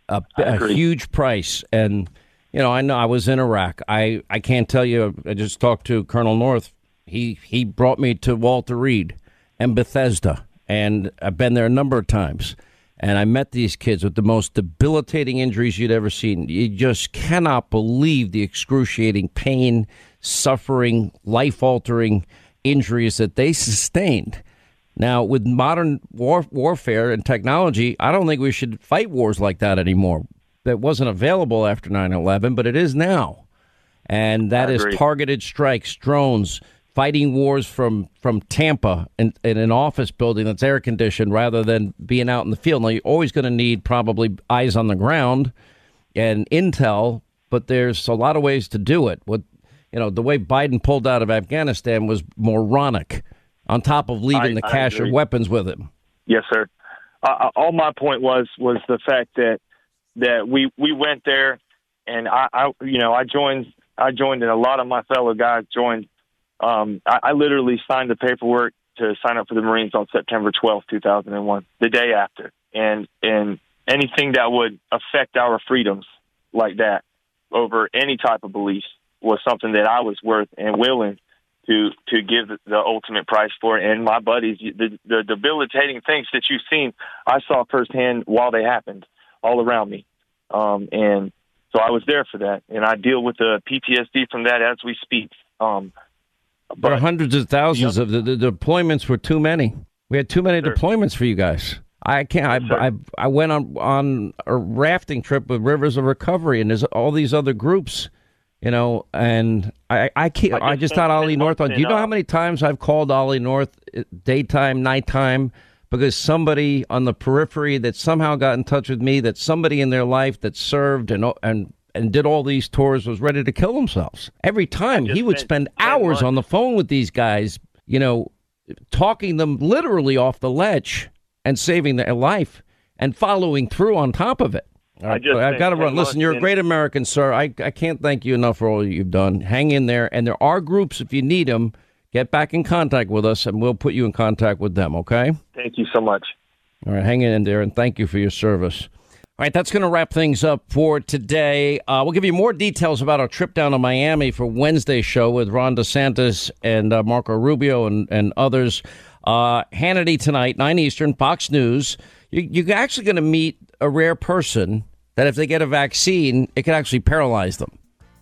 a, a huge price, and you know I know I was in Iraq. I I can't tell you. I just talked to Colonel North. He he brought me to Walter Reed and Bethesda, and I've been there a number of times. And I met these kids with the most debilitating injuries you'd ever seen. You just cannot believe the excruciating pain, suffering, life altering injuries that they [LAUGHS] sustained. Now, with modern war, warfare and technology, I don't think we should fight wars like that anymore. That wasn't available after 9 11, but it is now. And that is targeted strikes, drones, fighting wars from, from Tampa in, in an office building that's air conditioned rather than being out in the field. Now, you're always going to need probably eyes on the ground and intel, but there's a lot of ways to do it. What you know, the way Biden pulled out of Afghanistan was moronic. On top of leaving I- the I cache of agree. weapons with him. Yes, sir. Uh, all my point was was the fact that that we we went there, and I, I you know I joined I joined, and a lot of my fellow guys joined. Um, I, I literally signed the paperwork to sign up for the Marines on September twelfth, two thousand and one, the day after, and and anything that would affect our freedoms like that over any type of beliefs was something that I was worth and willing to to give the ultimate price for. And my buddies, the, the debilitating things that you've seen, I saw firsthand while they happened all around me. Um, and so I was there for that, and I deal with the PTSD from that as we speak. Um, There are hundreds of thousands of the, the deployments were too many. We had too many deployments for you guys. I can't. I, I I went on on a rafting trip with Rivers of Recovery, and there's all these other groups, you know. And I I can't. I just, thought Ollie North on. Do you know how many times I've called Ollie North uh, daytime, nighttime? Because somebody on the periphery that somehow got in touch with me, that somebody in their life that served and and and did all these tours was ready to kill themselves. Every time he would spend hours on the phone with these guys, you know, talking them literally off the ledge and saving their life and following through on top of it. Just I've got to run. Listen, you're a great American, sir. I, I can't thank you enough for all you've done. Hang in there. And there are groups, if you need them, get back in contact with us and we'll put you in contact with them, okay? thank you so much. All right, hang in there and thank you for your service. All right, that's going to wrap things up for today. Uh, we'll give you more details about our trip down to Miami for Wednesday's show with Ron DeSantis and uh, Marco Rubio and, and others. Uh, Hannity tonight, 9 Eastern, Fox News. You, you're actually going to meet a rare person that if they get a vaccine, it could actually paralyze them.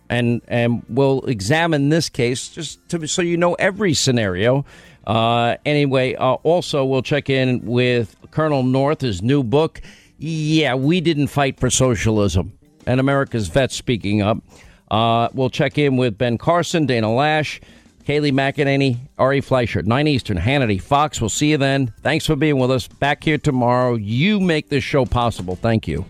And, and we'll examine this case just to, so you know every scenario. Uh, anyway, uh, also, we'll check in with Colonel North, his new book. Yeah, we didn't fight for socialism. And America's vets speaking up. Uh, we'll check in with Ben Carson, Dana Loesch. Kayleigh McEnany, Ari Fleischer, 9 Eastern, Hannity, Fox. We'll see you then. Thanks for being with us. Back here tomorrow. You make this show possible. Thank you.